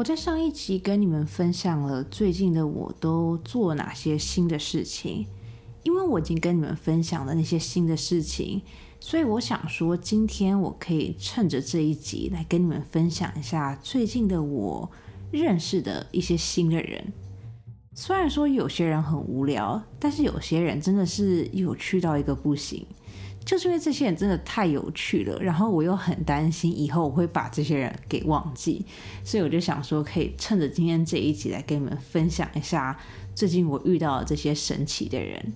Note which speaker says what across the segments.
Speaker 1: 我在上一集跟你们分享了最近的我都做哪些新的事情，因为我已经跟你们分享了那些新的事情，所以我想说，今天我可以趁着这一集来跟你们分享一下最近的我认识的一些新的人。虽然说有些人很无聊，但是有些人真的是有趣到一个不行。就是因为这些人真的太有趣了，然后我又很担心以后我会把这些人给忘记，所以我就想说，可以趁着今天这一集来跟你们分享一下最近我遇到的这些神奇的人，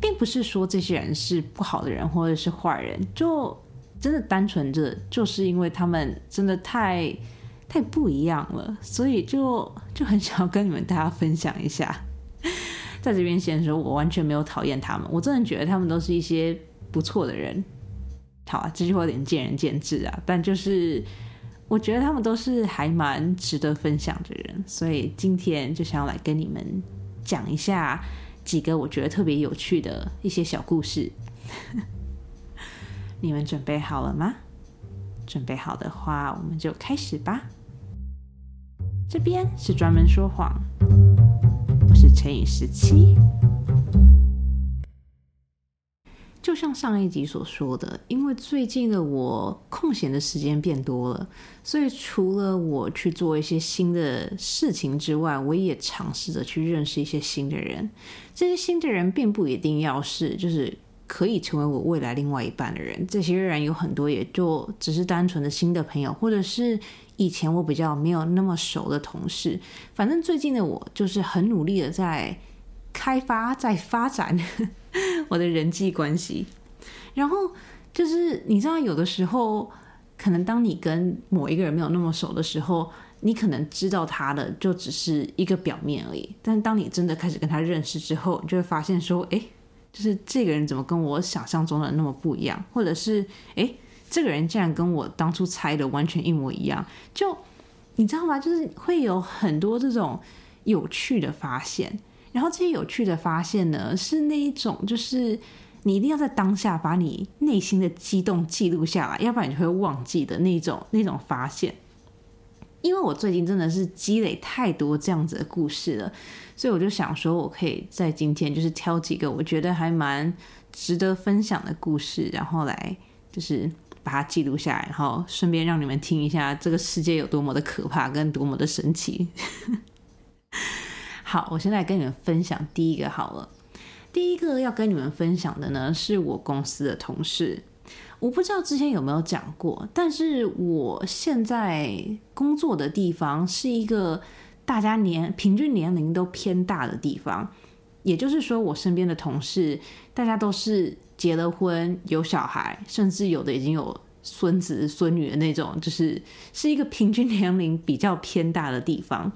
Speaker 1: 并不是说这些人是不好的人或者是坏人，就真的单纯的就是因为他们真的太太不一样了，所以就就很想要跟你们大家分享一下。在这边先说，我完全没有讨厌他们，我真的觉得他们都是一些。不错的人，好啊，这句话有点见仁见智啊。但就是我觉得他们都是还蛮值得分享的人，所以今天就想要来跟你们讲一下几个我觉得特别有趣的一些小故事。你们准备好了吗？准备好的话，我们就开始吧。这边是专门说谎，我是乘以十七。就像上一集所说的，因为最近的我空闲的时间变多了，所以除了我去做一些新的事情之外，我也尝试着去认识一些新的人。这些新的人并不一定要是就是可以成为我未来另外一半的人，这些人有很多也就只是单纯的新的朋友，或者是以前我比较没有那么熟的同事。反正最近的我就是很努力的在开发、在发展。我的人际关系，然后就是你知道，有的时候可能当你跟某一个人没有那么熟的时候，你可能知道他的就只是一个表面而已。但当你真的开始跟他认识之后，你就会发现说，哎，就是这个人怎么跟我想象中的那么不一样？或者是，哎，这个人竟然跟我当初猜的完全一模一样？就你知道吗？就是会有很多这种有趣的发现。然后这些有趣的发现呢，是那一种，就是你一定要在当下把你内心的激动记录下来，要不然你就会忘记的那种那种发现。因为我最近真的是积累太多这样子的故事了，所以我就想说，我可以在今天就是挑几个我觉得还蛮值得分享的故事，然后来就是把它记录下来，然后顺便让你们听一下这个世界有多么的可怕，跟多么的神奇。好，我现在跟你们分享第一个好了。第一个要跟你们分享的呢，是我公司的同事。我不知道之前有没有讲过，但是我现在工作的地方是一个大家年平均年龄都偏大的地方。也就是说，我身边的同事大家都是结了婚、有小孩，甚至有的已经有孙子孙女的那种，就是是一个平均年龄比较偏大的地方。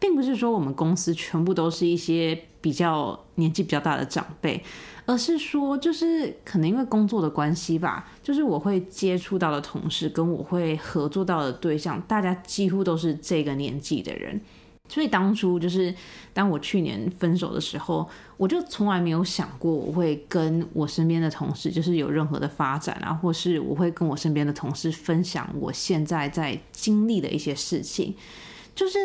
Speaker 1: 并不是说我们公司全部都是一些比较年纪比较大的长辈，而是说就是可能因为工作的关系吧，就是我会接触到的同事跟我会合作到的对象，大家几乎都是这个年纪的人。所以当初就是当我去年分手的时候，我就从来没有想过我会跟我身边的同事就是有任何的发展啊，或是我会跟我身边的同事分享我现在在经历的一些事情，就是。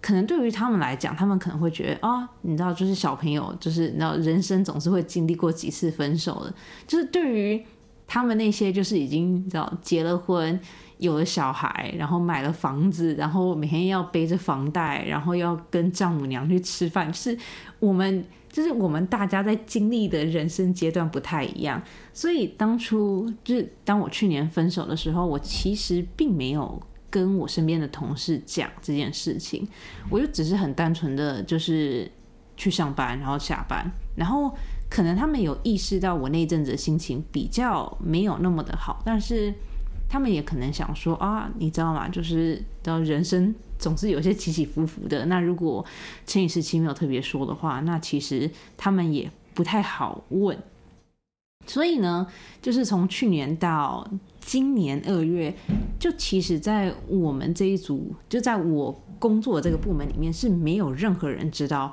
Speaker 1: 可能对于他们来讲，他们可能会觉得啊，你知道，就是小朋友，就是你知道，人生总是会经历过几次分手的。就是对于他们那些，就是已经你知道结了婚、有了小孩，然后买了房子，然后每天要背着房贷，然后要跟丈母娘去吃饭，就是我们，就是我们大家在经历的人生阶段不太一样。所以当初就是当我去年分手的时候，我其实并没有。跟我身边的同事讲这件事情，我就只是很单纯的就是去上班，然后下班，然后可能他们有意识到我那阵子心情比较没有那么的好，但是他们也可能想说啊，你知道吗？就是到人生总是有些起起伏伏的。那如果乘以十七没有特别说的话，那其实他们也不太好问。所以呢，就是从去年到。今年二月，就其实，在我们这一组，就在我工作的这个部门里面，是没有任何人知道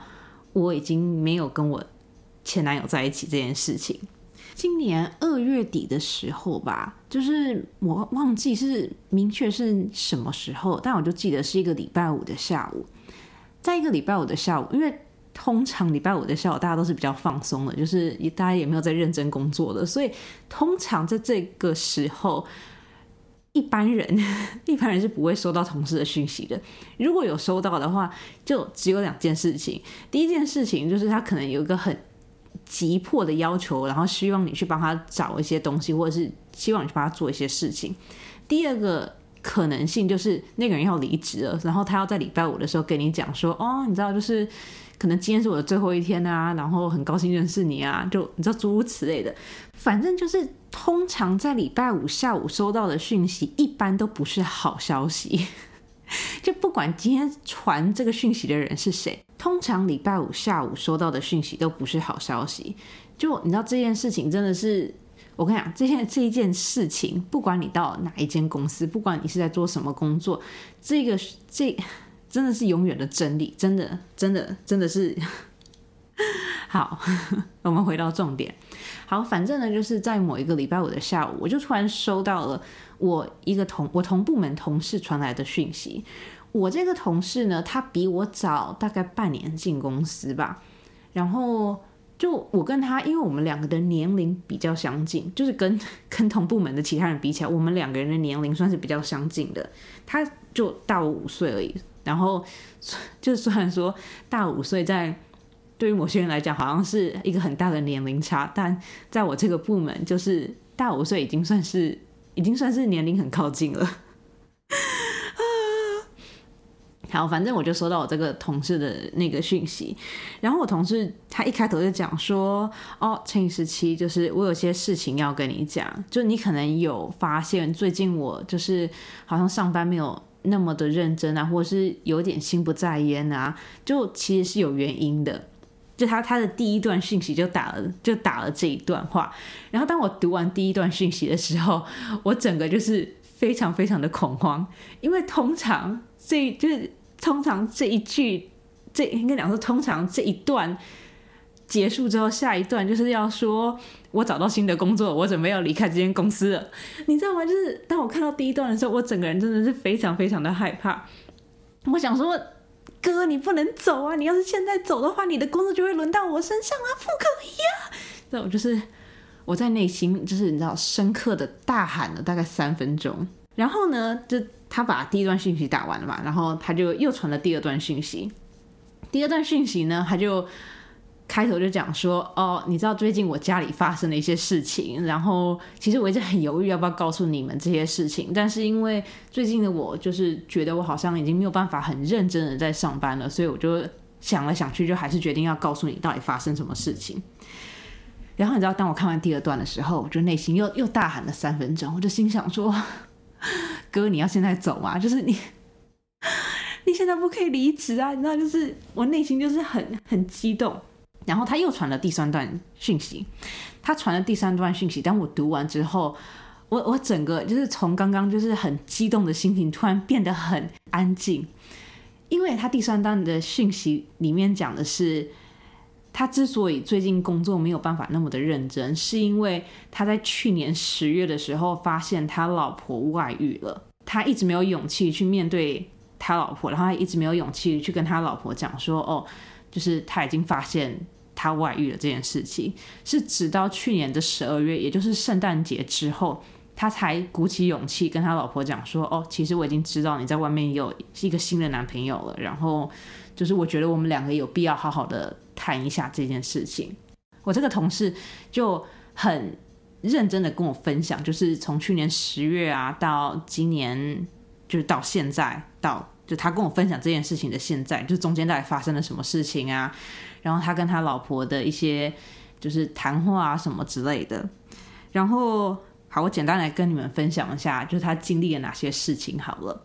Speaker 1: 我已经没有跟我前男友在一起这件事情。今年二月底的时候吧，就是我忘记是明确是什么时候，但我就记得是一个礼拜五的下午，在一个礼拜五的下午，因为通常礼拜五的下午大家都是比较放松的，就是大家也没有在认真工作的，所以通常在这个时候，一般人 一般人是不会收到同事的讯息的。如果有收到的话，就只有两件事情。第一件事情就是他可能有一个很急迫的要求，然后希望你去帮他找一些东西，或者是。希望你去帮他做一些事情。第二个可能性就是那个人要离职了，然后他要在礼拜五的时候跟你讲说：“哦，你知道，就是可能今天是我的最后一天啊，然后很高兴认识你啊，就你知道诸如此类的。反正就是通常在礼拜五下午收到的讯息，一般都不是好消息。就不管今天传这个讯息的人是谁，通常礼拜五下午收到的讯息都不是好消息。就你知道这件事情真的是。我跟你讲，这件这一件事情，不管你到哪一间公司，不管你是在做什么工作，这个这真的是永远的真理，真的真的真的是 好。我们回到重点，好，反正呢，就是在某一个礼拜五的下午，我就突然收到了我一个同我同部门同事传来的讯息。我这个同事呢，他比我早大概半年进公司吧，然后。就我跟他，因为我们两个的年龄比较相近，就是跟 跟同部门的其他人比起来，我们两个人的年龄算是比较相近的。他就大我五岁而已，然后就虽然说大五岁，在对于某些人来讲好像是一个很大的年龄差，但在我这个部门，就是大五岁已经算是已经算是年龄很靠近了。好，反正我就收到我这个同事的那个讯息，然后我同事他一开头就讲说：“哦，陈十七，就是我有些事情要跟你讲，就你可能有发现最近我就是好像上班没有那么的认真啊，或者是有点心不在焉啊，就其实是有原因的。就他他的第一段讯息就打了就打了这一段话，然后当我读完第一段讯息的时候，我整个就是非常非常的恐慌，因为通常这就是。通常这一句，这应该讲说，通常这一段结束之后，下一段就是要说，我找到新的工作，我准备要离开这间公司了。你知道吗？就是当我看到第一段的时候，我整个人真的是非常非常的害怕。我想说，哥，你不能走啊！你要是现在走的话，你的工作就会轮到我身上啊，不可以啊！那我就是我在内心就是你知道，深刻的大喊了大概三分钟。然后呢，就他把第一段讯息打完了嘛，然后他就又传了第二段讯息。第二段讯息呢，他就开头就讲说：“哦，你知道最近我家里发生了一些事情，然后其实我一直很犹豫要不要告诉你们这些事情，但是因为最近的我就是觉得我好像已经没有办法很认真的在上班了，所以我就想了想去，就还是决定要告诉你到底发生什么事情。然后你知道，当我看完第二段的时候，我就内心又又大喊了三分钟，我就心想说。”哥，你要现在走吗？就是你，你现在不可以离职啊！你知道，就是我内心就是很很激动。然后他又传了第三段讯息，他传了第三段讯息。当我读完之后，我我整个就是从刚刚就是很激动的心情，突然变得很安静，因为他第三段的讯息里面讲的是。他之所以最近工作没有办法那么的认真，是因为他在去年十月的时候发现他老婆外遇了。他一直没有勇气去面对他老婆，然后他一直没有勇气去跟他老婆讲说：“哦，就是他已经发现他外遇了这件事情。”是直到去年的十二月，也就是圣诞节之后，他才鼓起勇气跟他老婆讲说：“哦，其实我已经知道你在外面有一个新的男朋友了。”然后就是我觉得我们两个有必要好好的。谈一下这件事情，我这个同事就很认真的跟我分享，就是从去年十月啊到今年，就是到现在，到就他跟我分享这件事情的现在，就中间到底发生了什么事情啊？然后他跟他老婆的一些就是谈话啊什么之类的。然后好，我简单来跟你们分享一下，就是他经历了哪些事情好了。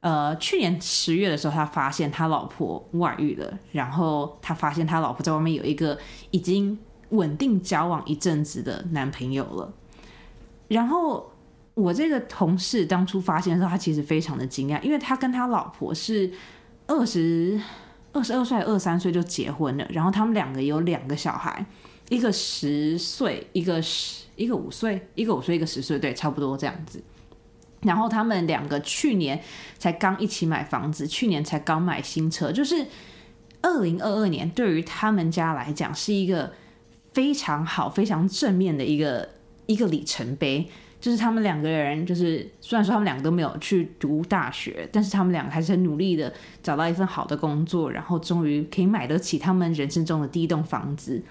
Speaker 1: 呃，去年十月的时候，他发现他老婆外遇了，然后他发现他老婆在外面有一个已经稳定交往一阵子的男朋友了。然后我这个同事当初发现的时候，他其实非常的惊讶，因为他跟他老婆是二十二十二岁、二三岁就结婚了，然后他们两个有两个小孩，一个十岁，一个十，一个五岁，一个五岁，一个十岁，对，差不多这样子。然后他们两个去年才刚一起买房子，去年才刚买新车，就是二零二二年对于他们家来讲是一个非常好、非常正面的一个一个里程碑。就是他们两个人，就是虽然说他们两个都没有去读大学，但是他们两个还是很努力的找到一份好的工作，然后终于可以买得起他们人生中的第一栋房子，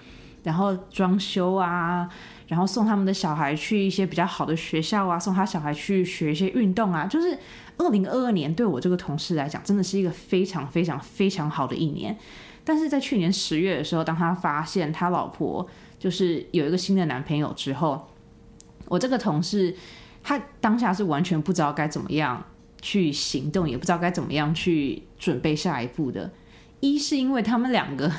Speaker 1: 然后装修啊。然后送他们的小孩去一些比较好的学校啊，送他小孩去学一些运动啊，就是二零二二年对我这个同事来讲，真的是一个非常非常非常好的一年。但是在去年十月的时候，当他发现他老婆就是有一个新的男朋友之后，我这个同事他当下是完全不知道该怎么样去行动，也不知道该怎么样去准备下一步的。一是因为他们两个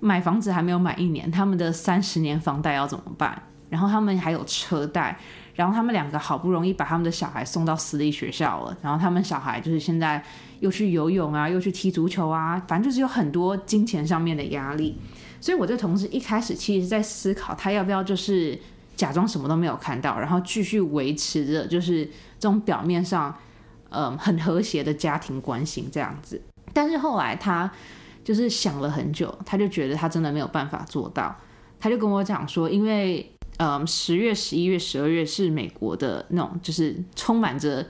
Speaker 1: 买房子还没有买一年，他们的三十年房贷要怎么办？然后他们还有车贷，然后他们两个好不容易把他们的小孩送到私立学校了，然后他们小孩就是现在又去游泳啊，又去踢足球啊，反正就是有很多金钱上面的压力。所以我这同事一开始其实在思考，他要不要就是假装什么都没有看到，然后继续维持着就是这种表面上嗯很和谐的家庭关系这样子。但是后来他就是想了很久，他就觉得他真的没有办法做到，他就跟我讲说，因为。嗯，十月、十一月、十二月是美国的那种，就是充满着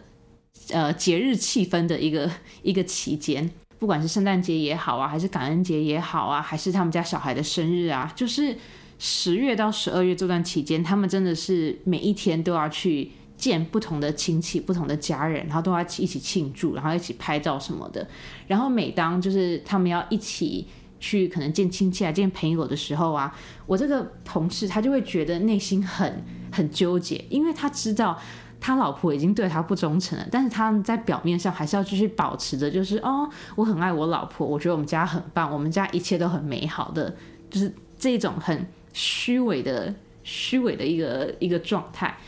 Speaker 1: 呃节日气氛的一个 一个期间。不管是圣诞节也好啊，还是感恩节也好啊，还是他们家小孩的生日啊，就是十月到十二月这段期间，他们真的是每一天都要去见不同的亲戚、不同的家人，然后都要一起庆祝，然后一起拍照什么的。然后每当就是他们要一起。去可能见亲戚啊、见朋友的时候啊，我这个同事他就会觉得内心很很纠结，因为他知道他老婆已经对他不忠诚了，但是他在表面上还是要继续保持着，就是哦，我很爱我老婆，我觉得我们家很棒，我们家一切都很美好的，就是这种很虚伪的、虚伪的一个一个状态。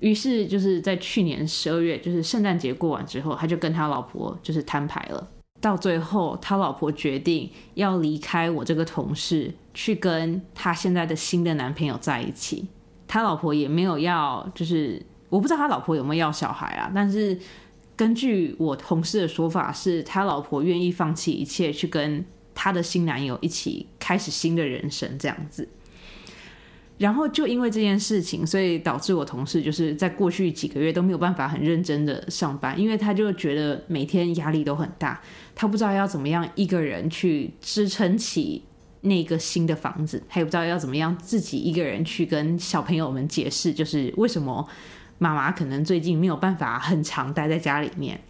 Speaker 1: 于是就是在去年十二月，就是圣诞节过完之后，他就跟他老婆就是摊牌了。到最后，他老婆决定要离开我这个同事，去跟他现在的新的男朋友在一起。他老婆也没有要，就是我不知道他老婆有没有要小孩啊。但是根据我同事的说法，是他老婆愿意放弃一切，去跟他的新男友一起开始新的人生，这样子。然后就因为这件事情，所以导致我同事就是在过去几个月都没有办法很认真的上班，因为他就觉得每天压力都很大，他不知道要怎么样一个人去支撑起那个新的房子，他也不知道要怎么样自己一个人去跟小朋友们解释，就是为什么妈妈可能最近没有办法很长待在家里面。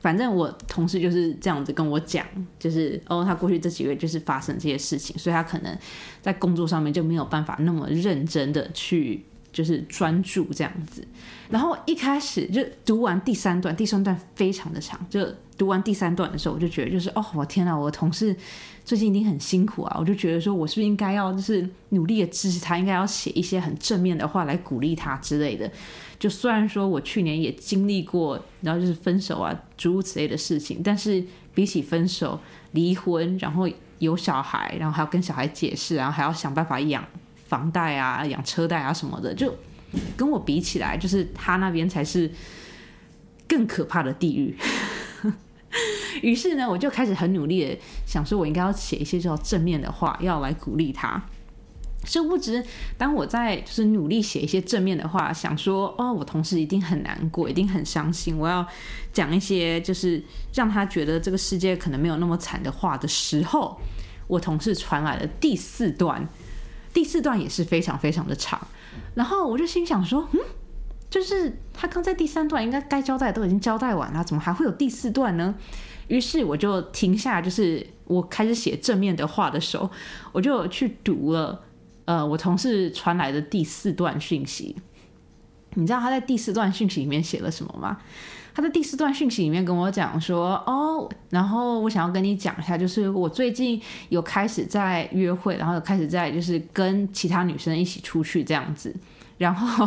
Speaker 1: 反正我同事就是这样子跟我讲，就是哦，他过去这几个月就是发生这些事情，所以他可能在工作上面就没有办法那么认真的去就是专注这样子。然后一开始就读完第三段，第三段非常的长，就读完第三段的时候，我就觉得就是哦，我天哪，我的同事最近一定很辛苦啊！我就觉得说我是不是应该要就是努力的支持他，应该要写一些很正面的话来鼓励他之类的。就虽然说我去年也经历过，然后就是分手啊，诸如此类的事情，但是比起分手、离婚，然后有小孩，然后还要跟小孩解释，然后还要想办法养房贷啊、养车贷啊什么的，就跟我比起来，就是他那边才是更可怕的地狱。于是呢，我就开始很努力的想说，我应该要写一些叫正面的话，要来鼓励他。殊不知，当我在就是努力写一些正面的话，想说哦，我同事一定很难过，一定很伤心。我要讲一些就是让他觉得这个世界可能没有那么惨的话的时候，我同事传来了第四段，第四段也是非常非常的长。然后我就心想说，嗯，就是他刚在第三段应该该交代都已经交代完了，怎么还会有第四段呢？于是我就停下，就是我开始写正面的话的时候，我就去读了。呃，我同事传来的第四段讯息，你知道他在第四段讯息里面写了什么吗？他在第四段讯息里面跟我讲说，哦，然后我想要跟你讲一下，就是我最近有开始在约会，然后有开始在就是跟其他女生一起出去这样子。然后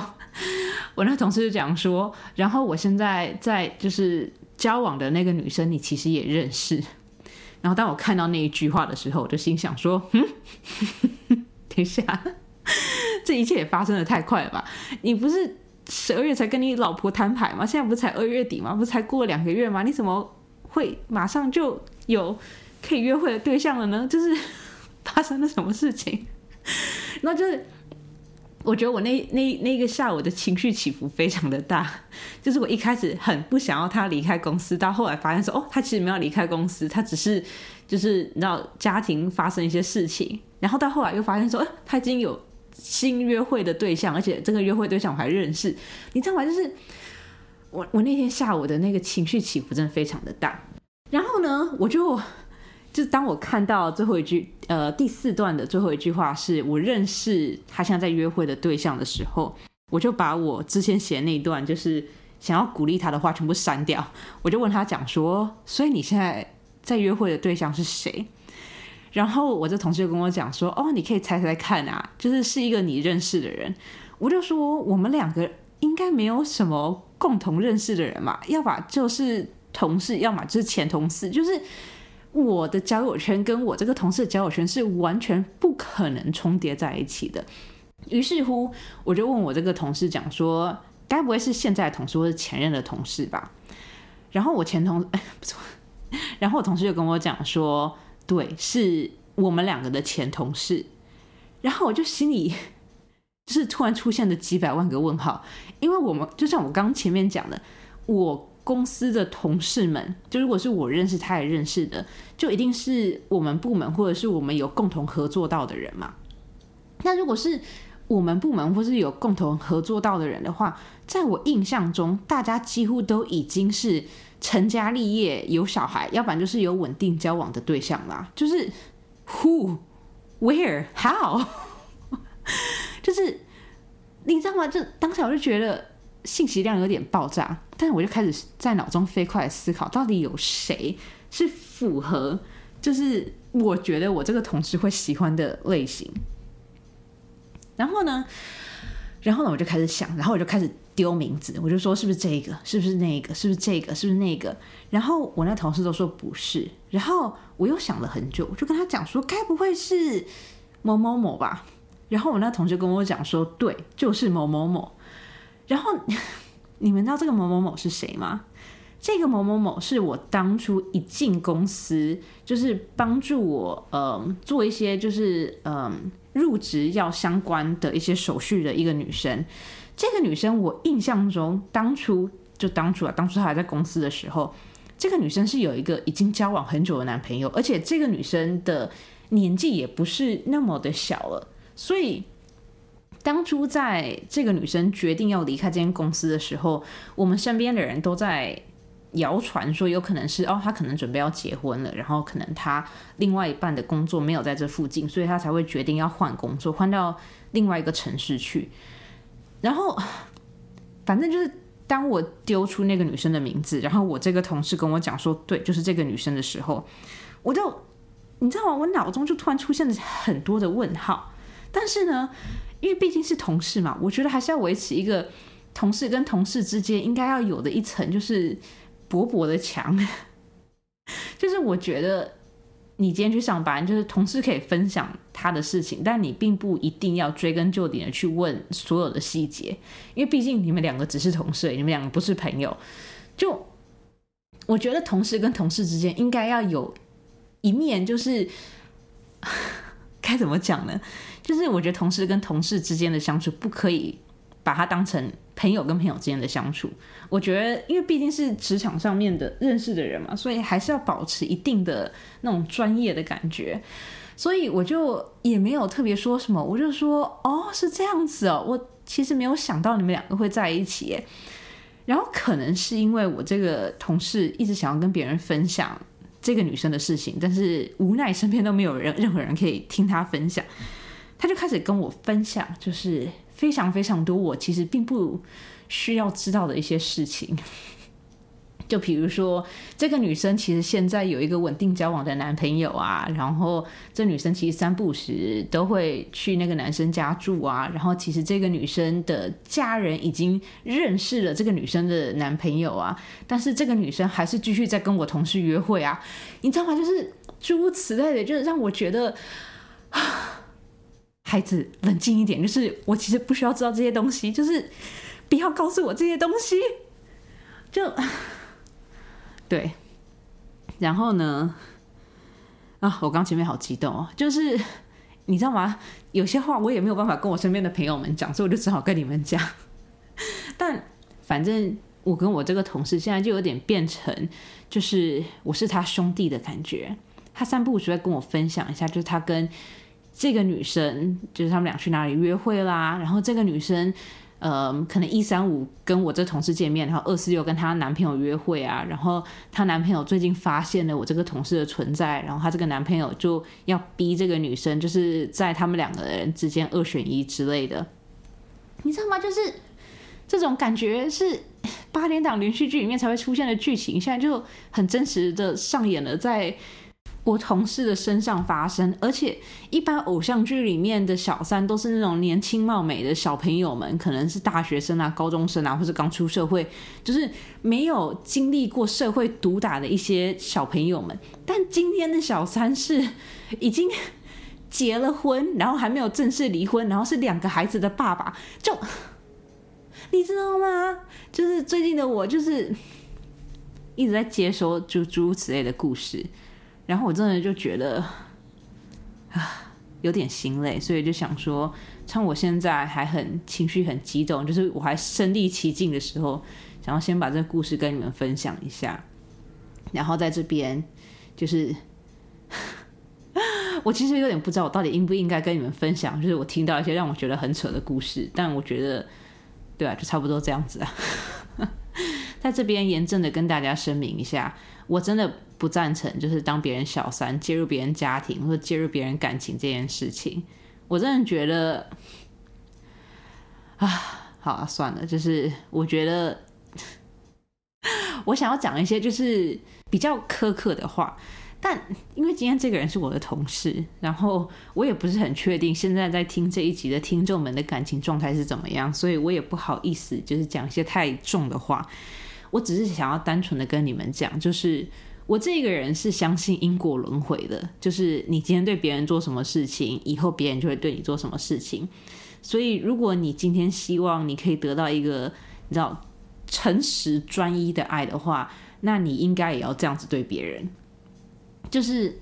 Speaker 1: 我那同事就讲说，然后我现在在就是交往的那个女生，你其实也认识。然后当我看到那一句话的时候，我就心想说，嗯。等一下，这一切也发生的太快了吧？你不是十二月才跟你老婆摊牌吗？现在不是才二月底吗？不是才过了两个月吗？你怎么会马上就有可以约会的对象了呢？就是发生了什么事情？那就是。我觉得我那那那个下午的情绪起伏非常的大，就是我一开始很不想要他离开公司，到后来发现说，哦，他其实没有离开公司，他只是就是你知道家庭发生一些事情，然后到后来又发现说，他已经有新约会的对象，而且这个约会对象我还认识，你知道吗？就是我我那天下午的那个情绪起伏真的非常的大，然后呢，我就。就当我看到最后一句，呃，第四段的最后一句话是我认识他现在在约会的对象的时候，我就把我之前写的那一段，就是想要鼓励他的话全部删掉。我就问他讲说，所以你现在在约会的对象是谁？然后我这同事就跟我讲说，哦，你可以猜猜看啊，就是是一个你认识的人。我就说我们两个应该没有什么共同认识的人嘛，要么就是同事，要么就是前同事，就是。我的交友圈跟我这个同事的交友圈是完全不可能重叠在一起的。于是乎，我就问我这个同事讲说：“该不会是现在的同事或是前任的同事吧？”然后我前同哎不错，然后我同事就跟我讲说：“对，是我们两个的前同事。”然后我就心里就是突然出现了几百万个问号，因为我们就像我刚前面讲的，我。公司的同事们，就如果是我认识，他也认识的，就一定是我们部门或者是我们有共同合作到的人嘛。那如果是我们部门或是有共同合作到的人的话，在我印象中，大家几乎都已经是成家立业、有小孩，要不然就是有稳定交往的对象啦。就是 who where how，就是你知道吗？就当下我就觉得。信息量有点爆炸，但是我就开始在脑中飞快思考，到底有谁是符合，就是我觉得我这个同事会喜欢的类型。然后呢，然后呢，我就开始想，然后我就开始丢名字，我就说是不是这个，是不是那个，是不是这个，是不是那个？然后我那同事都说不是，然后我又想了很久，我就跟他讲说，该不会是某某某吧？然后我那同学跟我讲说，对，就是某某某。然后 你们知道这个某某某是谁吗？这个某某某是我当初一进公司，就是帮助我呃做一些就是嗯入职要相关的一些手续的一个女生。这个女生我印象中当初就当初啊，当初她还在公司的时候，这个女生是有一个已经交往很久的男朋友，而且这个女生的年纪也不是那么的小了，所以。当初在这个女生决定要离开这间公司的时候，我们身边的人都在谣传说，有可能是哦，他可能准备要结婚了，然后可能他另外一半的工作没有在这附近，所以他才会决定要换工作，换到另外一个城市去。然后，反正就是当我丢出那个女生的名字，然后我这个同事跟我讲说，对，就是这个女生的时候，我就你知道吗？我脑中就突然出现了很多的问号，但是呢。因为毕竟是同事嘛，我觉得还是要维持一个同事跟同事之间应该要有的一层，就是薄薄的墙。就是我觉得你今天去上班，就是同事可以分享他的事情，但你并不一定要追根究底的去问所有的细节，因为毕竟你们两个只是同事，你们两个不是朋友。就我觉得同事跟同事之间应该要有一面，就是 该怎么讲呢？就是我觉得同事跟同事之间的相处不可以把它当成朋友跟朋友之间的相处。我觉得，因为毕竟是职场上面的认识的人嘛，所以还是要保持一定的那种专业的感觉。所以我就也没有特别说什么，我就说哦，是这样子哦，我其实没有想到你们两个会在一起。然后可能是因为我这个同事一直想要跟别人分享这个女生的事情，但是无奈身边都没有人任何人可以听他分享。他就开始跟我分享，就是非常非常多我其实并不需要知道的一些事情。就比如说，这个女生其实现在有一个稳定交往的男朋友啊，然后这女生其实三不时都会去那个男生家住啊，然后其实这个女生的家人已经认识了这个女生的男朋友啊，但是这个女生还是继续在跟我同事约会啊，你知道吗？就是诸如此类的，就是让我觉得。孩子冷静一点，就是我其实不需要知道这些东西，就是不要告诉我这些东西。就 对，然后呢？啊，我刚前面好激动哦，就是你知道吗？有些话我也没有办法跟我身边的朋友们讲，所以我就只好跟你们讲。但反正我跟我这个同事现在就有点变成，就是我是他兄弟的感觉。他三不五时在跟我分享一下，就是他跟这个女生，就是他们俩去哪里约会啦，然后这个女生。呃，可能一三五跟我这同事见面，然后二四六跟她男朋友约会啊，然后她男朋友最近发现了我这个同事的存在，然后她这个男朋友就要逼这个女生，就是在他们两个人之间二选一之类的，你知道吗？就是这种感觉是八点档连续剧里面才会出现的剧情，现在就很真实的上演了在。我同事的身上发生，而且一般偶像剧里面的小三都是那种年轻貌美的小朋友们，可能是大学生啊、高中生啊，或者刚出社会，就是没有经历过社会毒打的一些小朋友们。但今天的小三是已经结了婚，然后还没有正式离婚，然后是两个孩子的爸爸，就你知道吗？就是最近的我，就是一直在接收就诸如此类的故事。然后我真的就觉得啊，有点心累，所以就想说，趁我现在还很情绪很激动，就是我还身临其境的时候，想要先把这个故事跟你们分享一下。然后在这边，就是 我其实有点不知道我到底应不应该跟你们分享，就是我听到一些让我觉得很扯的故事，但我觉得，对啊，就差不多这样子啊。在这边严正的跟大家声明一下，我真的。不赞成，就是当别人小三介入别人家庭或者介入别人感情这件事情，我真的觉得啊，好了，算了，就是我觉得 我想要讲一些就是比较苛刻的话，但因为今天这个人是我的同事，然后我也不是很确定现在在听这一集的听众们的感情状态是怎么样，所以我也不好意思就是讲一些太重的话，我只是想要单纯的跟你们讲，就是。我这个人是相信因果轮回的，就是你今天对别人做什么事情，以后别人就会对你做什么事情。所以，如果你今天希望你可以得到一个你知道诚实专一的爱的话，那你应该也要这样子对别人。就是，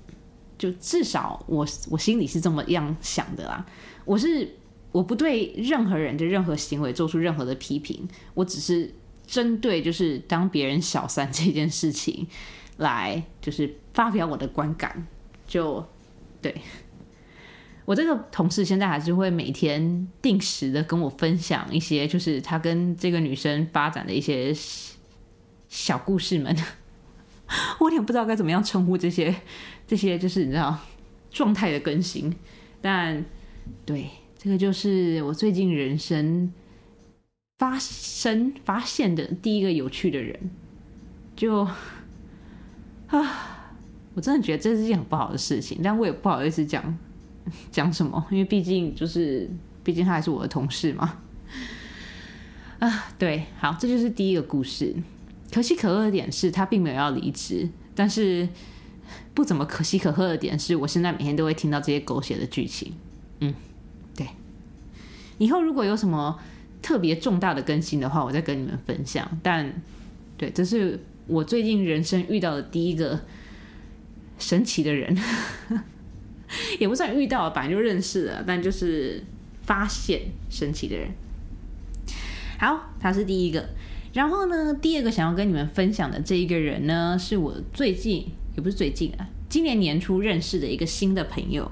Speaker 1: 就至少我我心里是这么样想的啦。我是我不对任何人的任何行为做出任何的批评，我只是针对就是当别人小三这件事情。来就是发表我的观感，就对我这个同事现在还是会每天定时的跟我分享一些，就是他跟这个女生发展的一些小故事们。我有点不知道该怎么样称呼这些这些，就是你知道状态的更新。但对这个就是我最近人生发生发现的第一个有趣的人，就。啊，我真的觉得这是件很不好的事情，但我也不好意思讲 讲什么，因为毕竟就是，毕竟他还是我的同事嘛。啊，对，好，这就是第一个故事。可喜可贺的点是他并没有要离职，但是不怎么可喜可贺的点是我现在每天都会听到这些狗血的剧情。嗯，对。以后如果有什么特别重大的更新的话，我再跟你们分享。但对，这是。我最近人生遇到的第一个神奇的人，也不算遇到，本来就认识了，但就是发现神奇的人。好，他是第一个。然后呢，第二个想要跟你们分享的这一个人呢，是我最近也不是最近啊，今年年初认识的一个新的朋友。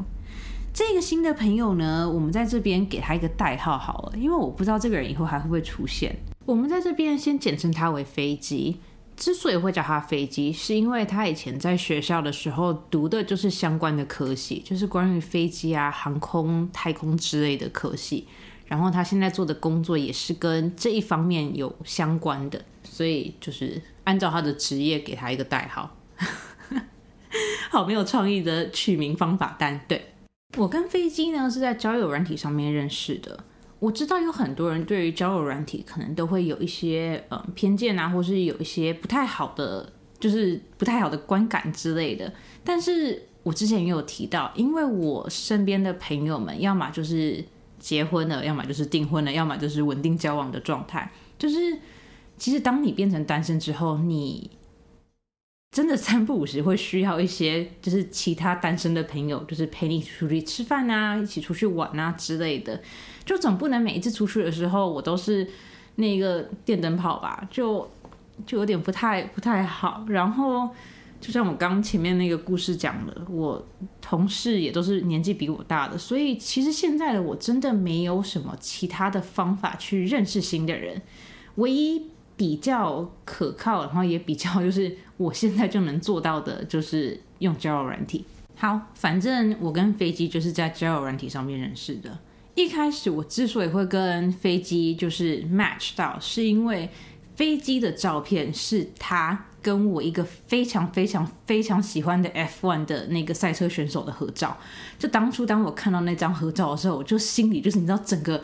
Speaker 1: 这个新的朋友呢，我们在这边给他一个代号好了，因为我不知道这个人以后还会不会出现。我们在这边先简称他为飞机。之所以会叫他飞机，是因为他以前在学校的时候读的就是相关的科系，就是关于飞机啊、航空、太空之类的科系。然后他现在做的工作也是跟这一方面有相关的，所以就是按照他的职业给他一个代号。好没有创意的取名方法，但对我跟飞机呢是在交友软体上面认识的。我知道有很多人对于交友软体可能都会有一些呃偏见啊，或是有一些不太好的就是不太好的观感之类的。但是我之前也有提到，因为我身边的朋友们，要么就是结婚了，要么就是订婚了，要么就是稳定交往的状态。就是其实当你变成单身之后，你真的三不五时会需要一些，就是其他单身的朋友，就是陪你出去吃饭啊，一起出去玩啊之类的。就总不能每一次出去的时候，我都是那个电灯泡吧？就就有点不太不太好。然后就像我刚前面那个故事讲的，我同事也都是年纪比我大的，所以其实现在的我真的没有什么其他的方法去认识新的人，唯一。比较可靠，然后也比较就是我现在就能做到的，就是用交友软体。好，反正我跟飞机就是在交友软体上面认识的。一开始我之所以会跟飞机就是 match 到，是因为飞机的照片是他跟我一个非常非常非常喜欢的 F1 的那个赛车选手的合照。就当初当我看到那张合照的时候，我就心里就是你知道整个。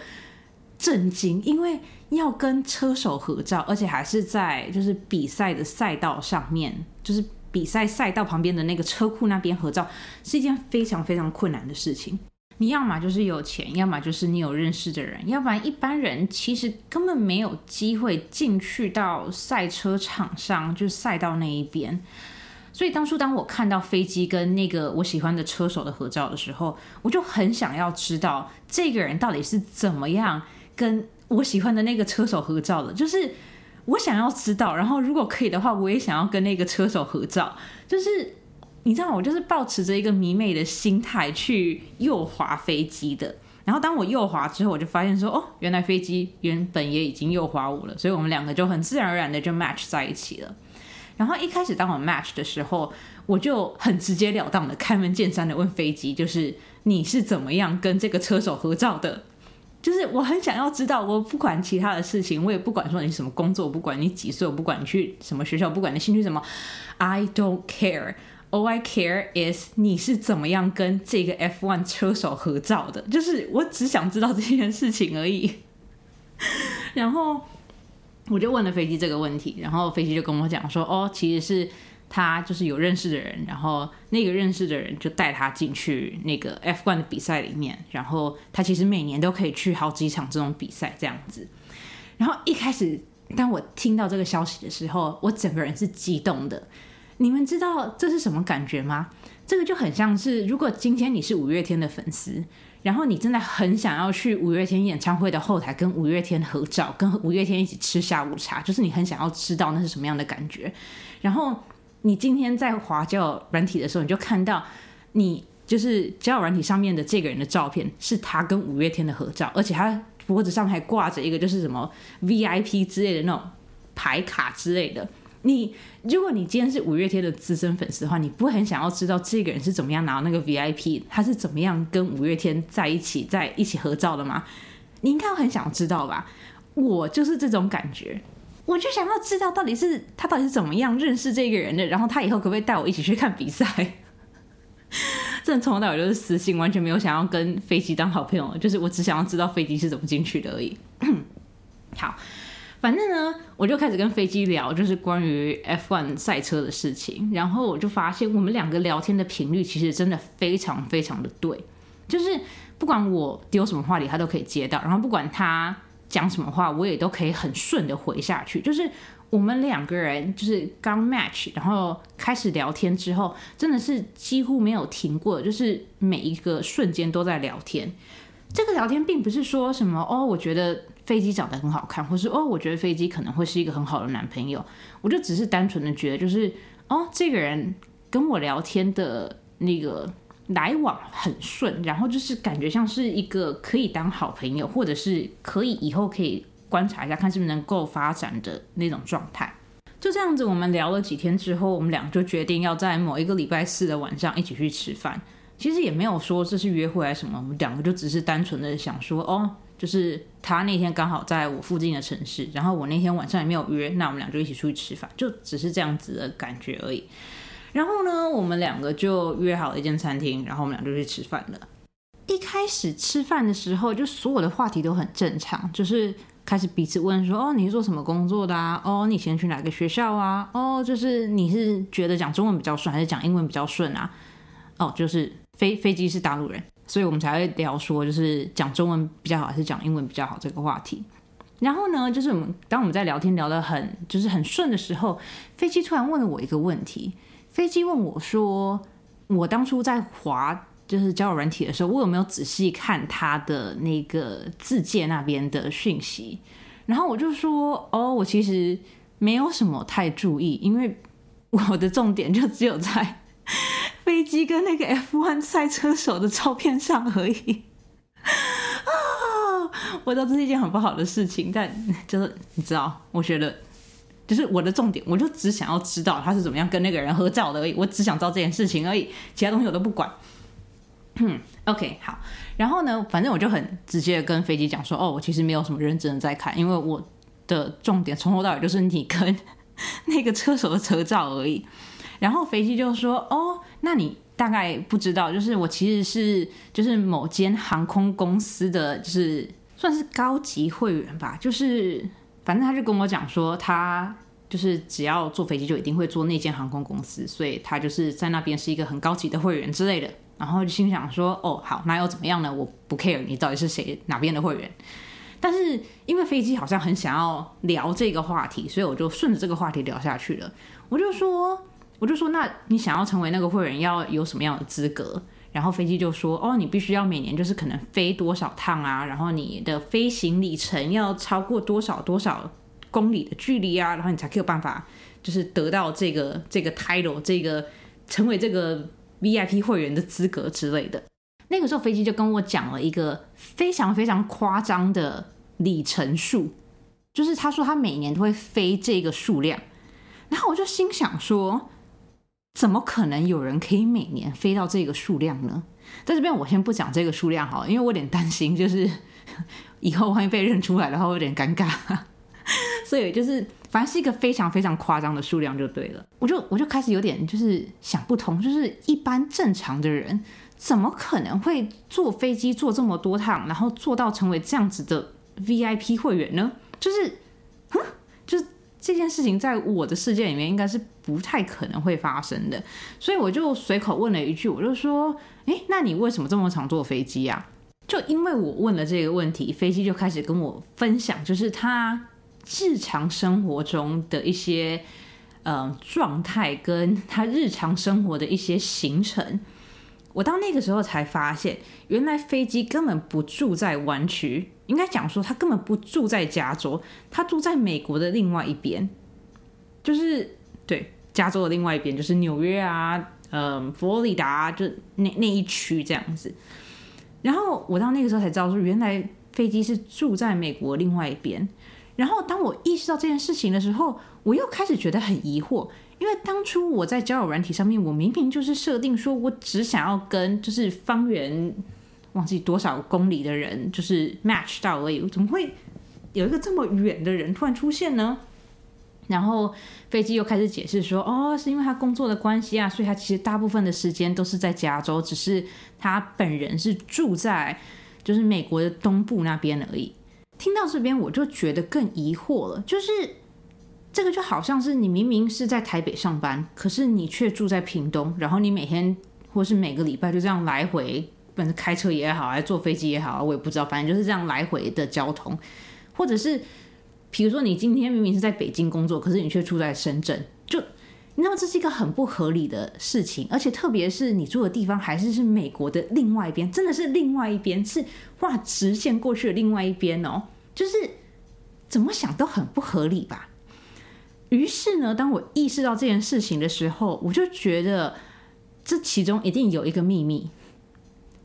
Speaker 1: 震惊，因为要跟车手合照，而且还是在就是比赛的赛道上面，就是比赛赛道旁边的那个车库那边合照，是一件非常非常困难的事情。你要么就是有钱，要么就是你有认识的人，要不然一般人其实根本没有机会进去到赛车场上，就是赛道那一边。所以当初当我看到飞机跟那个我喜欢的车手的合照的时候，我就很想要知道这个人到底是怎么样。跟我喜欢的那个车手合照的，就是我想要知道。然后如果可以的话，我也想要跟那个车手合照。就是你知道，我就是保持着一个迷妹的心态去右滑飞机的。然后当我右滑之后，我就发现说，哦，原来飞机原本也已经右滑我了。所以我们两个就很自然而然的就 match 在一起了。然后一开始当我 match 的时候，我就很直截了当的开门见山的问飞机，就是你是怎么样跟这个车手合照的？就是我很想要知道，我不管其他的事情，我也不管说你什么工作，我不管你几岁，我不管你去什么学校，不管你兴趣什么，I don't care. All I care is 你是怎么样跟这个 F1 车手合照的。就是我只想知道这件事情而已。然后我就问了飞机这个问题，然后飞机就跟我讲说，哦，其实是。他就是有认识的人，然后那个认识的人就带他进去那个 F1 的比赛里面，然后他其实每年都可以去好几场这种比赛这样子。然后一开始当我听到这个消息的时候，我整个人是激动的。你们知道这是什么感觉吗？这个就很像是如果今天你是五月天的粉丝，然后你真的很想要去五月天演唱会的后台跟五月天合照，跟五月天一起吃下午茶，就是你很想要知道那是什么样的感觉，然后。你今天在滑交友软体的时候，你就看到你就是交友软体上面的这个人的照片，是他跟五月天的合照，而且他脖子上还挂着一个就是什么 VIP 之类的那种牌卡之类的。你如果你今天是五月天的资深粉丝的话，你不会很想要知道这个人是怎么样拿到那个 VIP，他是怎么样跟五月天在一起在一起合照的吗？你应该很想知道吧？我就是这种感觉。我就想要知道到底是他到底是怎么样认识这个人的，然后他以后可不可以带我一起去看比赛？真的从头到尾就是私信，完全没有想要跟飞机当好朋友，就是我只想要知道飞机是怎么进去的而已。好，反正呢，我就开始跟飞机聊，就是关于 F1 赛车的事情，然后我就发现我们两个聊天的频率其实真的非常非常的对，就是不管我丢什么话题，他都可以接到，然后不管他。讲什么话，我也都可以很顺的回下去。就是我们两个人，就是刚 match，然后开始聊天之后，真的是几乎没有停过，就是每一个瞬间都在聊天。这个聊天并不是说什么哦，我觉得飞机长得很好看，或是哦，我觉得飞机可能会是一个很好的男朋友。我就只是单纯的觉得，就是哦，这个人跟我聊天的那个。来往很顺，然后就是感觉像是一个可以当好朋友，或者是可以以后可以观察一下，看是不是能够发展的那种状态。就这样子，我们聊了几天之后，我们俩就决定要在某一个礼拜四的晚上一起去吃饭。其实也没有说这是约会还是什么，我们两个就只是单纯的想说，哦，就是他那天刚好在我附近的城市，然后我那天晚上也没有约，那我们俩就一起出去吃饭，就只是这样子的感觉而已。然后呢，我们两个就约好了一间餐厅，然后我们俩就去吃饭了。一开始吃饭的时候，就所有的话题都很正常，就是开始彼此问说：“哦，你是做什么工作的啊？哦，你以前去哪个学校啊？哦，就是你是觉得讲中文比较顺，还是讲英文比较顺啊？哦，就是飞飞机是大陆人，所以我们才会聊说，就是讲中文比较好，还是讲英文比较好这个话题。然后呢，就是我们当我们在聊天聊得很就是很顺的时候，飞机突然问了我一个问题。飞机问我说：“我当初在滑。”就是交友软体的时候，我有没有仔细看他的那个自介那边的讯息？然后我就说，哦，我其实没有什么太注意，因为我的重点就只有在飞机跟那个 F1 赛车手的照片上而已。啊，我知道这是一件很不好的事情，但就是你知道，我觉得就是我的重点，我就只想要知道他是怎么样跟那个人合照的而已，我只想知道这件事情而已，其他东西我都不管。嗯，OK，好。然后呢，反正我就很直接跟飞机讲说，哦，我其实没有什么认真的在看，因为我的重点从头到尾就是你跟那个车手的车照而已。然后飞机就说，哦，那你大概不知道，就是我其实是就是某间航空公司的，就是算是高级会员吧，就是反正他就跟我讲说，他就是只要坐飞机就一定会坐那间航空公司，所以他就是在那边是一个很高级的会员之类的。然后就心想说：“哦，好，那又怎么样呢？我不 care 你到底是谁哪边的会员。但是因为飞机好像很想要聊这个话题，所以我就顺着这个话题聊下去了。我就说，我就说，那你想要成为那个会员要有什么样的资格？然后飞机就说：哦，你必须要每年就是可能飞多少趟啊，然后你的飞行里程要超过多少多少公里的距离啊，然后你才可以有办法就是得到这个这个 title，这个成为这个。” VIP 会员的资格之类的，那个时候飞机就跟我讲了一个非常非常夸张的里程数，就是他说他每年都会飞这个数量，然后我就心想说，怎么可能有人可以每年飞到这个数量呢？在这边我先不讲这个数量好，因为我有点担心，就是 以后万一被认出来的话，有点尴尬，所以就是。反正是一个非常非常夸张的数量就对了，我就我就开始有点就是想不通，就是一般正常的人怎么可能会坐飞机坐这么多趟，然后做到成为这样子的 VIP 会员呢？就是，哼这件事情在我的世界里面应该是不太可能会发生的，所以我就随口问了一句，我就说，哎，那你为什么这么常坐飞机啊？就因为我问了这个问题，飞机就开始跟我分享，就是他。日常生活中的一些呃状态，跟他日常生活的一些行程，我到那个时候才发现，原来飞机根本不住在湾区，应该讲说他根本不住在加州，他住在美国的另外一边，就是对加州的另外一边，就是纽约啊，嗯，佛罗里达就那那一区这样子。然后我到那个时候才知道，说原来飞机是住在美国另外一边。然后当我意识到这件事情的时候，我又开始觉得很疑惑，因为当初我在交友软体上面，我明明就是设定说我只想要跟就是方圆忘记多少公里的人就是 match 到而已，怎么会有一个这么远的人突然出现呢？然后飞机又开始解释说，哦，是因为他工作的关系啊，所以他其实大部分的时间都是在加州，只是他本人是住在就是美国的东部那边而已。听到这边，我就觉得更疑惑了。就是这个就好像是你明明是在台北上班，可是你却住在屏东，然后你每天或是每个礼拜就这样来回，不管是开车也好，还是坐飞机也好，我也不知道，反正就是这样来回的交通。或者是比如说你今天明明是在北京工作，可是你却住在深圳，就那么这是一个很不合理的事情。而且特别是你住的地方还是是美国的另外一边，真的是另外一边，是画直线过去的另外一边哦。就是怎么想都很不合理吧。于是呢，当我意识到这件事情的时候，我就觉得这其中一定有一个秘密，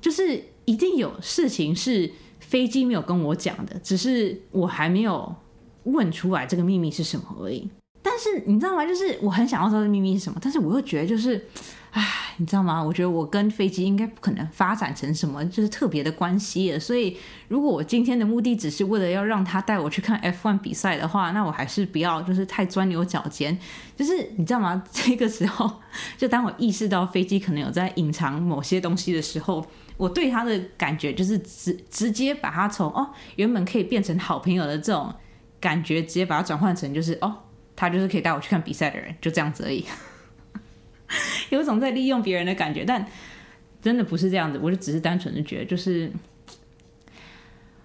Speaker 1: 就是一定有事情是飞机没有跟我讲的，只是我还没有问出来这个秘密是什么而已。但是你知道吗？就是我很想要知道这秘密是什么，但是我又觉得就是，唉，你知道吗？我觉得我跟飞机应该不可能发展成什么就是特别的关系了。所以，如果我今天的目的只是为了要让他带我去看 F1 比赛的话，那我还是不要就是太钻牛角尖。就是你知道吗？这个时候，就当我意识到飞机可能有在隐藏某些东西的时候，我对他的感觉就是直直接把他从哦原本可以变成好朋友的这种感觉，直接把它转换成就是哦他就是可以带我去看比赛的人，就这样子而已。有种在利用别人的感觉，但真的不是这样子。我就只是单纯的觉得，就是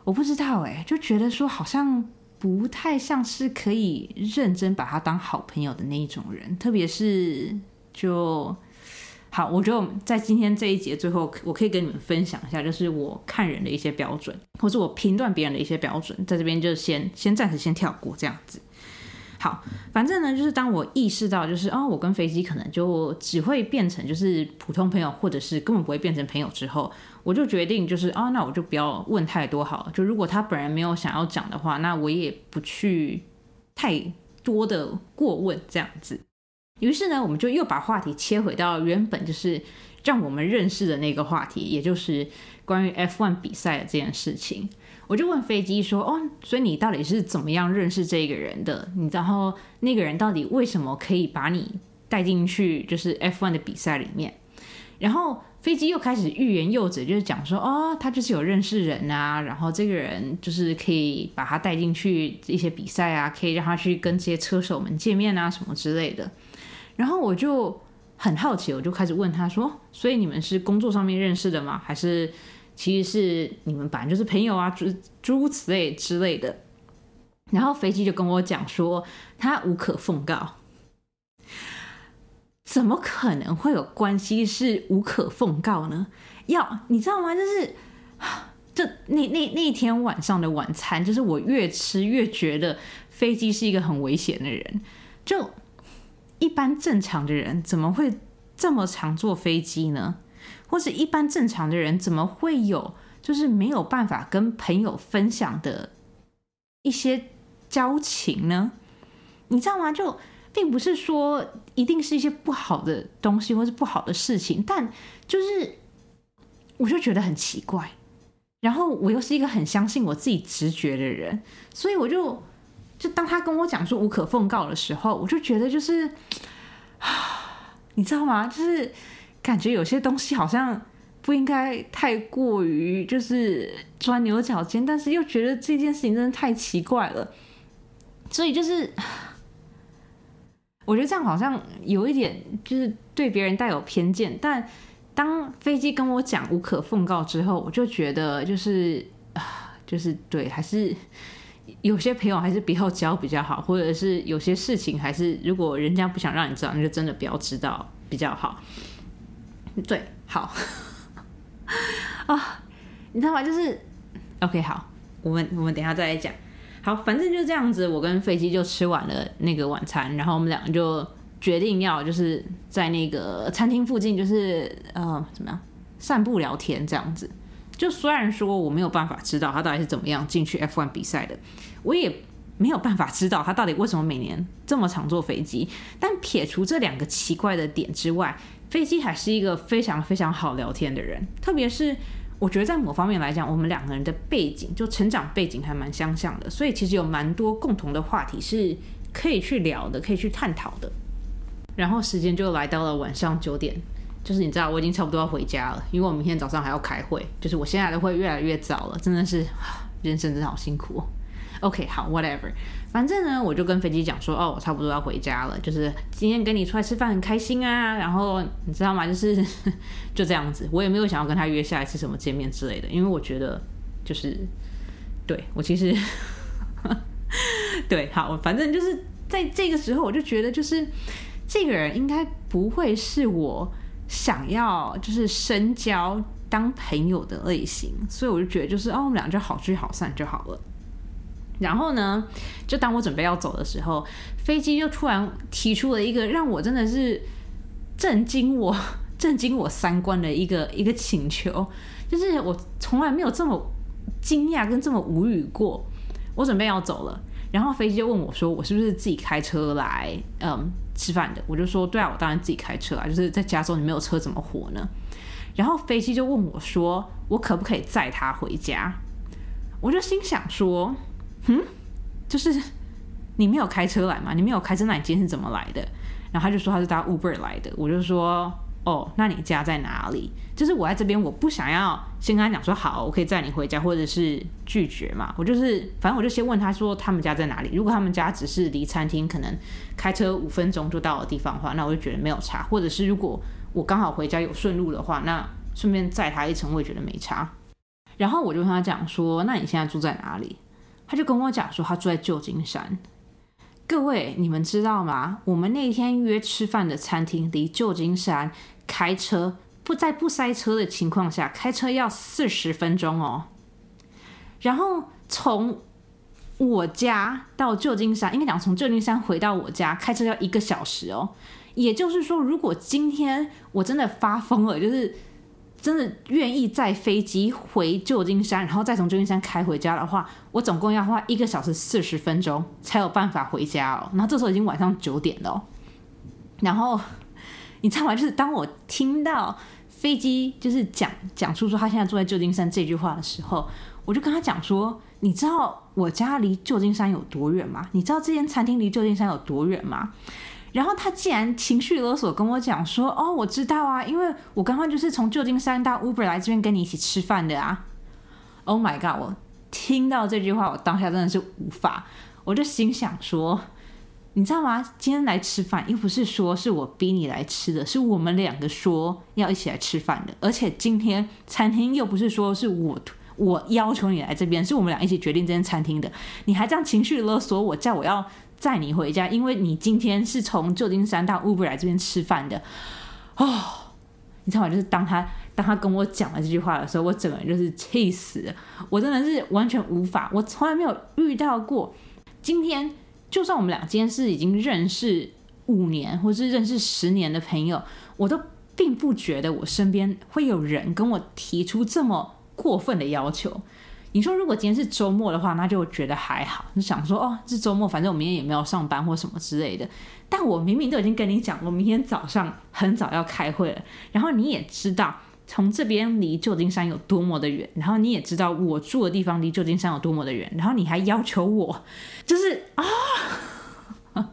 Speaker 1: 我不知道哎，就觉得说好像不太像是可以认真把他当好朋友的那一种人。特别是就好，我觉得在今天这一节最后，我可以跟你们分享一下，就是我看人的一些标准，或者我评断别人的一些标准，在这边就先先暂时先跳过这样子。好，反正呢，就是当我意识到，就是哦，我跟飞机可能就只会变成就是普通朋友，或者是根本不会变成朋友之后，我就决定就是哦，那我就不要问太多好了。就如果他本人没有想要讲的话，那我也不去太多的过问这样子。于是呢，我们就又把话题切回到原本就是让我们认识的那个话题，也就是关于 F1 比赛的这件事情。我就问飞机说：“哦，所以你到底是怎么样认识这个人的？你然后那个人到底为什么可以把你带进去，就是 F1 的比赛里面？”然后飞机又开始欲言又止，就是讲说：“哦，他就是有认识人啊，然后这个人就是可以把他带进去一些比赛啊，可以让他去跟这些车手们见面啊，什么之类的。”然后我就很好奇，我就开始问他说：“所以你们是工作上面认识的吗？还是？”其实是你们本来就是朋友啊，诸诸如此类之类的。然后飞机就跟我讲说，他无可奉告。怎么可能会有关系是无可奉告呢？要你知道吗？就是就那那那天晚上的晚餐，就是我越吃越觉得飞机是一个很危险的人。就一般正常的人怎么会这么常坐飞机呢？或是一般正常的人怎么会有就是没有办法跟朋友分享的一些交情呢？你知道吗？就并不是说一定是一些不好的东西或是不好的事情，但就是我就觉得很奇怪。然后我又是一个很相信我自己直觉的人，所以我就就当他跟我讲说无可奉告的时候，我就觉得就是，你知道吗？就是。感觉有些东西好像不应该太过于就是钻牛角尖，但是又觉得这件事情真的太奇怪了，所以就是 我觉得这样好像有一点就是对别人带有偏见。但当飞机跟我讲无可奉告之后，我就觉得就是啊，就是对，还是有些朋友还是不要交比较好，或者是有些事情还是如果人家不想让你知道，那就真的不要知道比较好。对，好 啊，你知道吗？就是 OK，好，我们我们等下再来讲。好，反正就这样子，我跟飞机就吃完了那个晚餐，然后我们两个就决定要就是在那个餐厅附近，就是呃怎么样散步聊天这样子。就虽然说我没有办法知道他到底是怎么样进去 F1 比赛的，我也没有办法知道他到底为什么每年这么常坐飞机。但撇除这两个奇怪的点之外，飞机还是一个非常非常好聊天的人，特别是我觉得在某方面来讲，我们两个人的背景就成长背景还蛮相像的，所以其实有蛮多共同的话题是可以去聊的，可以去探讨的。然后时间就来到了晚上九点，就是你知道我已经差不多要回家了，因为我明天早上还要开会，就是我现在的会越来越早了，真的是 人生真的好辛苦。OK，好，whatever。反正呢，我就跟飞机讲说，哦，我差不多要回家了。就是今天跟你出来吃饭很开心啊，然后你知道吗？就是 就这样子，我也没有想要跟他约下一次什么见面之类的，因为我觉得就是对我其实 对好，反正就是在这个时候，我就觉得就是这个人应该不会是我想要就是深交当朋友的类型，所以我就觉得就是哦，我们俩就好聚好散就好了。然后呢，就当我准备要走的时候，飞机就突然提出了一个让我真的是震惊我、震惊我三观的一个一个请求，就是我从来没有这么惊讶跟这么无语过。我准备要走了，然后飞机就问我说：“我是不是自己开车来嗯吃饭的？”我就说：“对啊，我当然自己开车啊，就是在加州你没有车怎么活呢？”然后飞机就问我说：“我可不可以载他回家？”我就心想说：“嗯，就是你没有开车来嘛？你没有开车，那你今天是怎么来的？”然后他就说他是搭 Uber 来的。我就说：“哦，那你家在哪里？”就是我在这边，我不想要先跟他讲说好，我可以载你回家，或者是拒绝嘛。我就是反正我就先问他说他们家在哪里。如果他们家只是离餐厅可能开车五分钟就到的地方的话，那我就觉得没有差。或者是如果我刚好回家有顺路的话，那顺便载他一程，我也觉得没差。然后我就跟他讲说，那你现在住在哪里？他就跟我讲说他住在旧金山。各位你们知道吗？我们那天约吃饭的餐厅离旧金山开车。不在不塞车的情况下，开车要四十分钟哦。然后从我家到旧金山，应该讲从旧金山回到我家，开车要一个小时哦。也就是说，如果今天我真的发疯了，就是真的愿意载飞机回旧金山，然后再从旧金山开回家的话，我总共要花一个小时四十分钟才有办法回家哦。然后这时候已经晚上九点了，然后你知道吗？就是当我听到。飞机就是讲讲出说他现在住在旧金山这句话的时候，我就跟他讲说：“你知道我家离旧金山有多远吗？你知道这间餐厅离旧金山有多远吗？”然后他竟然情绪勒索跟我讲说：“哦，我知道啊，因为我刚刚就是从旧金山到 Uber 来这边跟你一起吃饭的啊。”Oh my god！我听到这句话，我当下真的是无法，我就心想说。你知道吗？今天来吃饭又不是说是我逼你来吃的，是我们两个说要一起来吃饭的。而且今天餐厅又不是说是我我要求你来这边，是我们俩一起决定这间餐厅的。你还这样情绪勒索我，叫我要载你回家，因为你今天是从旧金山到乌布来这边吃饭的。哦，你知道吗？就是当他当他跟我讲了这句话的时候，我整个人就是气死了。我真的是完全无法，我从来没有遇到过今天。就算我们俩今天是已经认识五年，或是认识十年的朋友，我都并不觉得我身边会有人跟我提出这么过分的要求。你说如果今天是周末的话，那就觉得还好，你想说哦，是周末，反正我明天也没有上班或什么之类的。但我明明都已经跟你讲，我明天早上很早要开会了，然后你也知道。从这边离旧金山有多么的远，然后你也知道我住的地方离旧金山有多么的远，然后你还要求我，就是啊，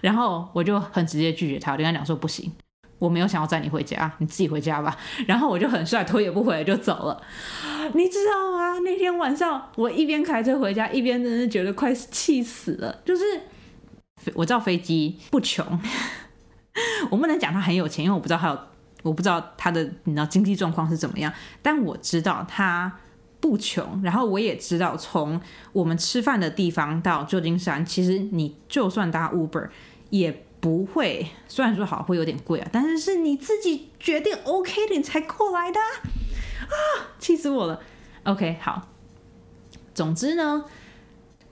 Speaker 1: 然后我就很直接拒绝他，我跟他讲说不行，我没有想要载你回家，你自己回家吧。然后我就很帅，头也不回就走了。你知道吗？那天晚上我一边开车回家，一边真的觉得快气死了。就是我知道飞机不穷，我不能讲他很有钱，因为我不知道他有。我不知道他的你知道经济状况是怎么样，但我知道他不穷。然后我也知道，从我们吃饭的地方到旧金山，其实你就算搭 Uber 也不会，虽然说好会有点贵啊，但是是你自己决定 OK 的你才过来的啊！气死我了。OK，好，总之呢，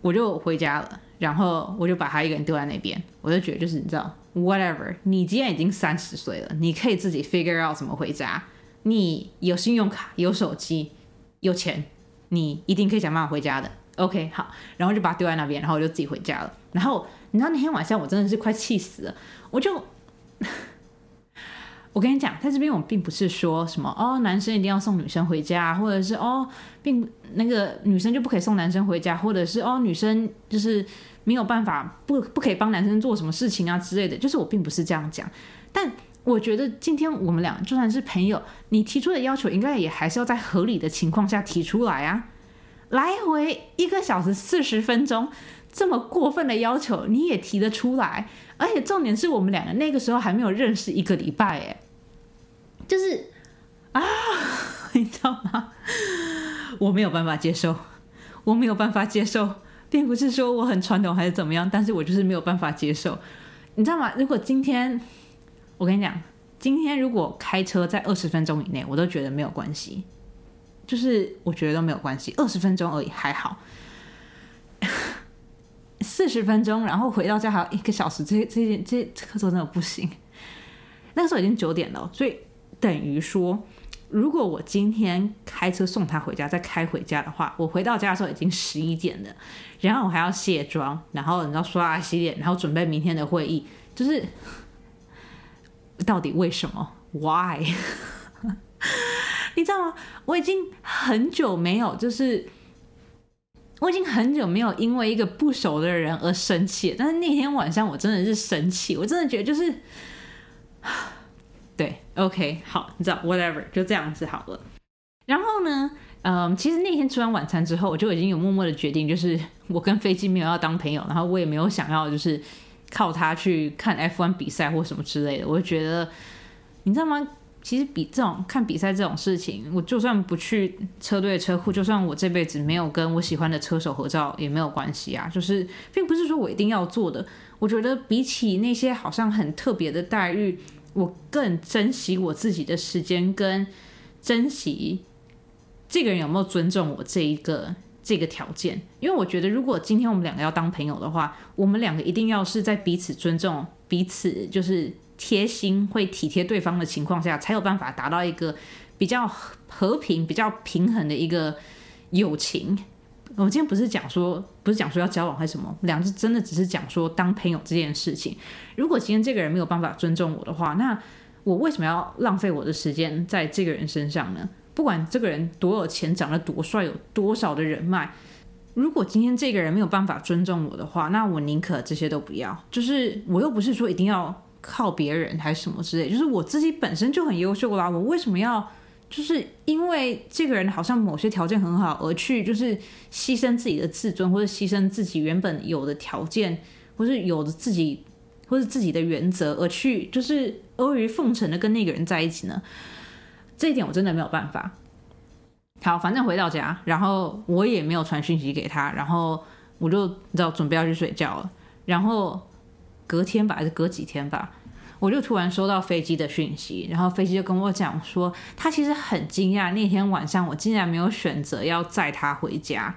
Speaker 1: 我就回家了，然后我就把他一个人丢在那边，我就觉得就是你知道。Whatever，你既然已经三十岁了，你可以自己 figure out 怎么回家。你有信用卡，有手机，有钱，你一定可以想办法回家的。OK，好，然后就把它丢在那边，然后我就自己回家了。然后你知道那天晚上我真的是快气死了，我就，我跟你讲，在这边我并不是说什么哦，男生一定要送女生回家，或者是哦，并那个女生就不可以送男生回家，或者是哦，女生就是。没有办法，不不可以帮男生做什么事情啊之类的，就是我并不是这样讲。但我觉得今天我们俩就算是朋友，你提出的要求应该也还是要在合理的情况下提出来啊。来回一个小时四十分钟，这么过分的要求你也提得出来？而且重点是我们两个那个时候还没有认识一个礼拜，哎，就是啊，你知道吗？我没有办法接受，我没有办法接受。并不是说我很传统还是怎么样，但是我就是没有办法接受，你知道吗？如果今天我跟你讲，今天如果开车在二十分钟以内，我都觉得没有关系，就是我觉得都没有关系，二十分钟而已还好，四十分钟然后回到家还要一个小时，这这件这这课程真的不行。那个时候已经九点了，所以等于说如果我今天开车送他回家，再开回家的话，我回到家的时候已经十一点了，然后我还要卸妆，然后你知道刷牙洗脸，然后准备明天的会议，就是到底为什么？Why？你知道吗？我已经很久没有，就是我已经很久没有因为一个不熟的人而生气，但是那天晚上我真的是生气，我真的觉得就是。对，OK，好，你知道，whatever，就这样子好了。然后呢，嗯，其实那天吃完晚餐之后，我就已经有默默的决定，就是 我跟飞机没有要当朋友，然后我也没有想要就是靠他去看 F1 比赛或什么之类的。我就觉得，你知道吗？其实比这种看比赛这种事情，我就算不去车队车库，就算我这辈子没有跟我喜欢的车手合照也没有关系啊。就是并不是说我一定要做的。我觉得比起那些好像很特别的待遇。我更珍惜我自己的时间，跟珍惜这个人有没有尊重我这一个这个条件。因为我觉得，如果今天我们两个要当朋友的话，我们两个一定要是在彼此尊重、彼此就是贴心、会体贴对方的情况下，才有办法达到一个比较和平、比较平衡的一个友情。我今天不是讲说，不是讲说要交往还是什么，两只真的只是讲说当朋友这件事情。如果今天这个人没有办法尊重我的话，那我为什么要浪费我的时间在这个人身上呢？不管这个人多有钱、长得多帅、有多少的人脉，如果今天这个人没有办法尊重我的话，那我宁可这些都不要。就是我又不是说一定要靠别人还是什么之类，就是我自己本身就很优秀啦，我为什么要？就是因为这个人好像某些条件很好，而去就是牺牲自己的自尊，或者牺牲自己原本有的条件，或是有的自己，或是自己的原则，而去就是阿谀奉承的跟那个人在一起呢？这一点我真的没有办法。好，反正回到家，然后我也没有传讯息给他，然后我就知道准备要去睡觉了，然后隔天吧，还是隔几天吧。我就突然收到飞机的讯息，然后飞机就跟我讲说，他其实很惊讶那天晚上我竟然没有选择要载他回家。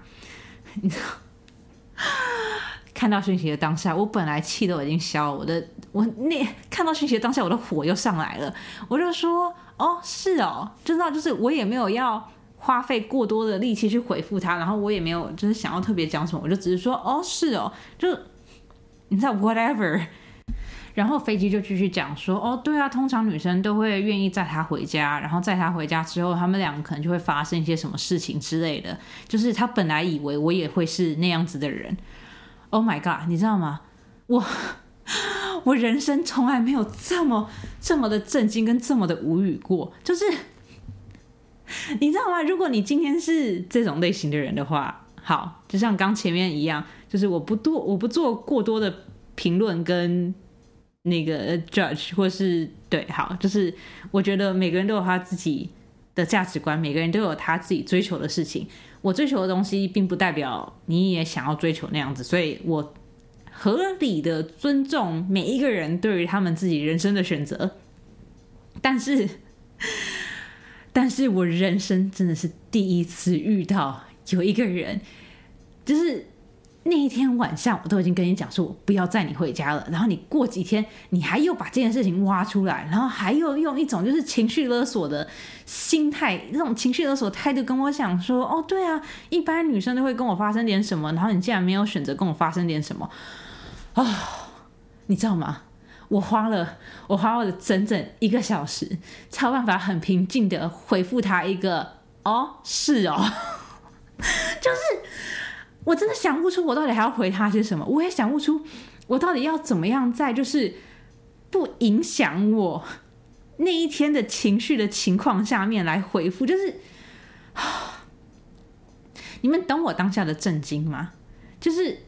Speaker 1: 你知道，看到讯息的当下，我本来气都已经消了，我的我那看到讯息的当下，我的火又上来了。我就说，哦，是哦，就知道就是我也没有要花费过多的力气去回复他，然后我也没有就是想要特别讲什么，我就只是说，哦，是哦，就你知道，whatever。然后飞机就继续讲说，哦，对啊，通常女生都会愿意载他回家，然后载他回家之后，他们两个可能就会发生一些什么事情之类的。就是他本来以为我也会是那样子的人。Oh my god，你知道吗？我 我人生从来没有这么这么的震惊跟这么的无语过。就是你知道吗？如果你今天是这种类型的人的话，好，就像刚前面一样，就是我不多我不做过多的评论跟。那个 judge 或是对，好，就是我觉得每个人都有他自己的价值观，每个人都有他自己追求的事情。我追求的东西，并不代表你也想要追求那样子，所以我合理的尊重每一个人对于他们自己人生的选择。但是，但是我人生真的是第一次遇到有一个人，就是。那一天晚上，我都已经跟你讲说，我不要载你回家了。然后你过几天，你还又把这件事情挖出来，然后还又用一种就是情绪勒索的心态，那种情绪勒索态度跟我讲说，哦，对啊，一般女生都会跟我发生点什么，然后你竟然没有选择跟我发生点什么啊？你知道吗？我花了我花了整整一个小时，才有办法很平静的回复他一个，哦，是哦，就是。我真的想不出我到底还要回他些什么，我也想不出我到底要怎么样在就是不影响我 那一天的情绪的情况下面来回复，就是 你们懂我当下的震惊吗？就是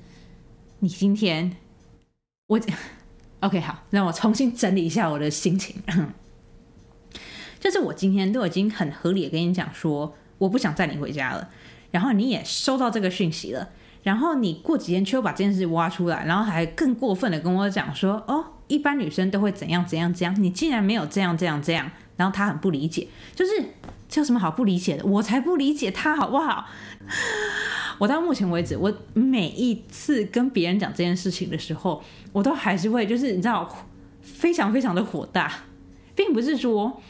Speaker 1: 你今天我 OK 好，让我重新整理一下我的心情，就是我今天都已经很合理的跟你讲说，我不想载你回家了。然后你也收到这个讯息了，然后你过几天却又把这件事挖出来，然后还更过分的跟我讲说，哦，一般女生都会怎样怎样怎样，你竟然没有这样这样这样，然后他很不理解，就是这有什么好不理解的？我才不理解他好不好？我到目前为止，我每一次跟别人讲这件事情的时候，我都还是会就是你知道，非常非常的火大，并不是说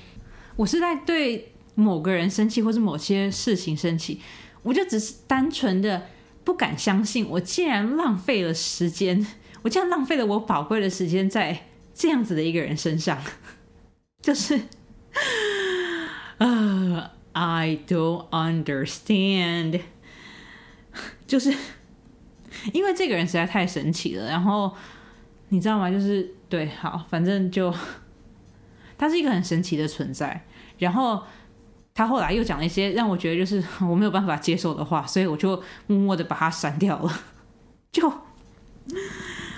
Speaker 1: 我是在对。某个人生气，或是某些事情生气，我就只是单纯的不敢相信，我竟然浪费了时间，我竟然浪费了我宝贵的时间在这样子的一个人身上，就是啊，I don't understand，就是因为这个人实在太神奇了，然后你知道吗？就是对，好，反正就 他是一个很神奇的存在，然后。他后来又讲了一些让我觉得就是 我没有办法接受的话，所以我就默默的把它删掉了。就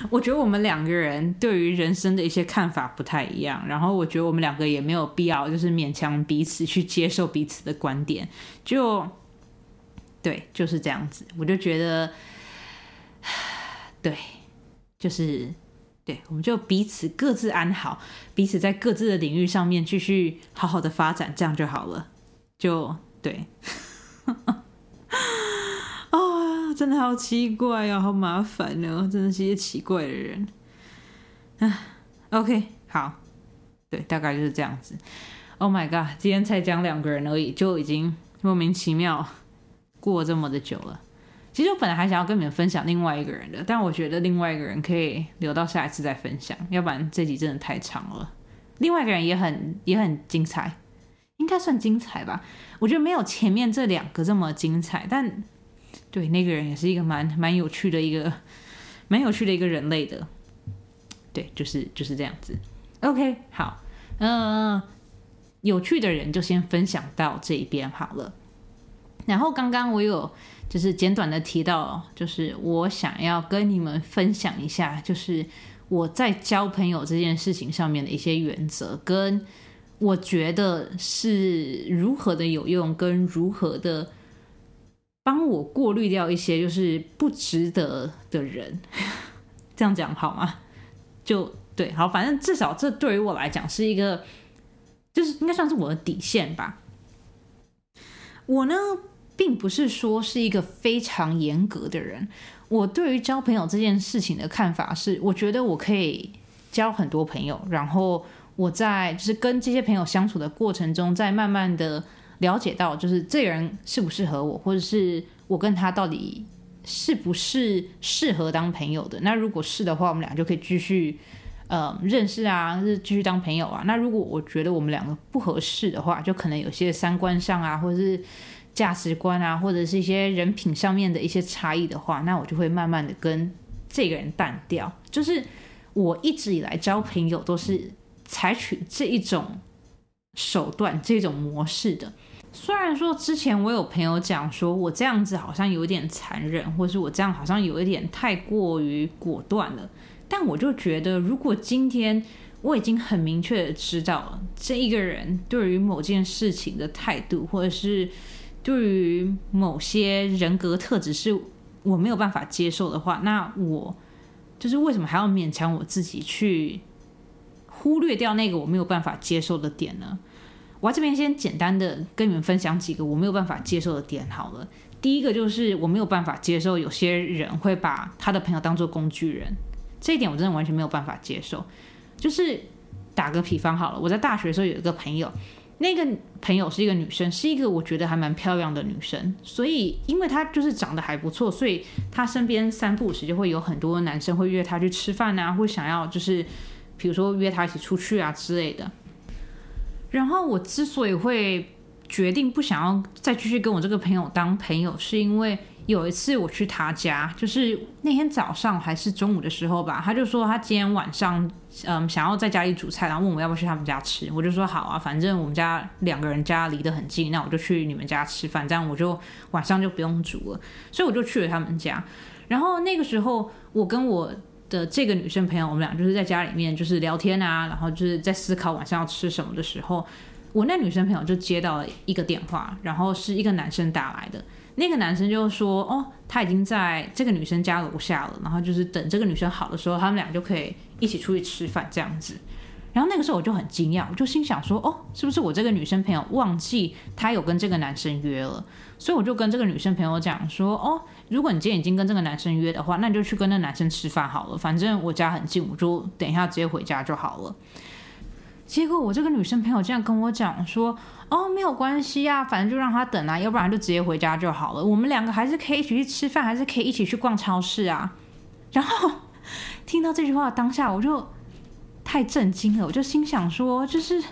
Speaker 1: 我觉得我们两个人对于人生的一些看法不太一样，然后我觉得我们两个也没有必要就是勉强彼此去接受彼此的观点。就对，就是这样子。我就觉得，对，就是对，我们就彼此各自安好，彼此在各自的领域上面继续好好的发展，这样就好了。就对，啊，真的好奇怪哦，好麻烦哦，真的是一些奇怪的人。啊，OK，好，对，大概就是这样子。Oh my god，今天才讲两个人而已，就已经莫名其妙过这么的久了。其实我本来还想要跟你们分享另外一个人的，但我觉得另外一个人可以留到下一次再分享，要不然这集真的太长了。另外一个人也很也很精彩。应该算精彩吧，我觉得没有前面这两个这么精彩，但对那个人也是一个蛮蛮有趣的一个蛮有趣的一个人类的，对，就是就是这样子。OK，好，嗯，有趣的人就先分享到这一边好了。然后刚刚我有就是简短的提到，就是我想要跟你们分享一下，就是我在交朋友这件事情上面的一些原则跟。我觉得是如何的有用，跟如何的帮我过滤掉一些就是不值得的人，这样讲好吗？就对，好，反正至少这对于我来讲是一个，就是应该算是我的底线吧。我呢，并不是说是一个非常严格的人，我对于交朋友这件事情的看法是，我觉得我可以交很多朋友，然后。我在就是跟这些朋友相处的过程中，在慢慢的了解到，就是这个人适不适合我，或者是我跟他到底是不是适合当朋友的。那如果是的话，我们俩就可以继续呃认识啊，是继续当朋友啊。那如果我觉得我们两个不合适的话，就可能有些三观上啊，或者是价值观啊，或者是一些人品上面的一些差异的话，那我就会慢慢的跟这个人淡掉。就是我一直以来交朋友都是。采取这一种手段、这种模式的，虽然说之前我有朋友讲说，我这样子好像有点残忍，或是我这样好像有一点太过于果断了，但我就觉得，如果今天我已经很明确的知道这一个人对于某件事情的态度，或者是对于某些人格特质是我没有办法接受的话，那我就是为什么还要勉强我自己去？忽略掉那个我没有办法接受的点呢？我这边先简单的跟你们分享几个我没有办法接受的点好了。第一个就是我没有办法接受有些人会把他的朋友当做工具人，这一点我真的完全没有办法接受。就是打个比方好了，我在大学的时候有一个朋友，那个朋友是一个女生，是一个我觉得还蛮漂亮的女生，所以因为她就是长得还不错，所以她身边三不五时就会有很多男生会约她去吃饭啊，会想要就是。比如说约他一起出去啊之类的，然后我之所以会决定不想要再继续跟我这个朋友当朋友，是因为有一次我去他家，就是那天早上还是中午的时候吧，他就说他今天晚上嗯想要在家里煮菜，然后问我要不要去他们家吃，我就说好啊，反正我们家两个人家离得很近，那我就去你们家吃饭，这样我就晚上就不用煮了，所以我就去了他们家，然后那个时候我跟我。的这个女生朋友，我们俩就是在家里面就是聊天啊，然后就是在思考晚上要吃什么的时候，我那女生朋友就接到了一个电话，然后是一个男生打来的。那个男生就说：“哦，他已经在这个女生家楼下了，然后就是等这个女生好的时候，他们俩就可以一起出去吃饭这样子。”然后那个时候我就很惊讶，我就心想说：“哦，是不是我这个女生朋友忘记她有跟这个男生约了？”所以我就跟这个女生朋友讲说：“哦。”如果你今天已经跟这个男生约的话，那你就去跟那男生吃饭好了。反正我家很近，我就等一下直接回家就好了。结果我这个女生朋友这样跟我讲说：“哦，没有关系啊，反正就让他等啊，要不然就直接回家就好了。我们两个还是可以一起去吃饭，还是可以一起去逛超市啊。”然后听到这句话当下，我就太震惊了，我就心想说：“就是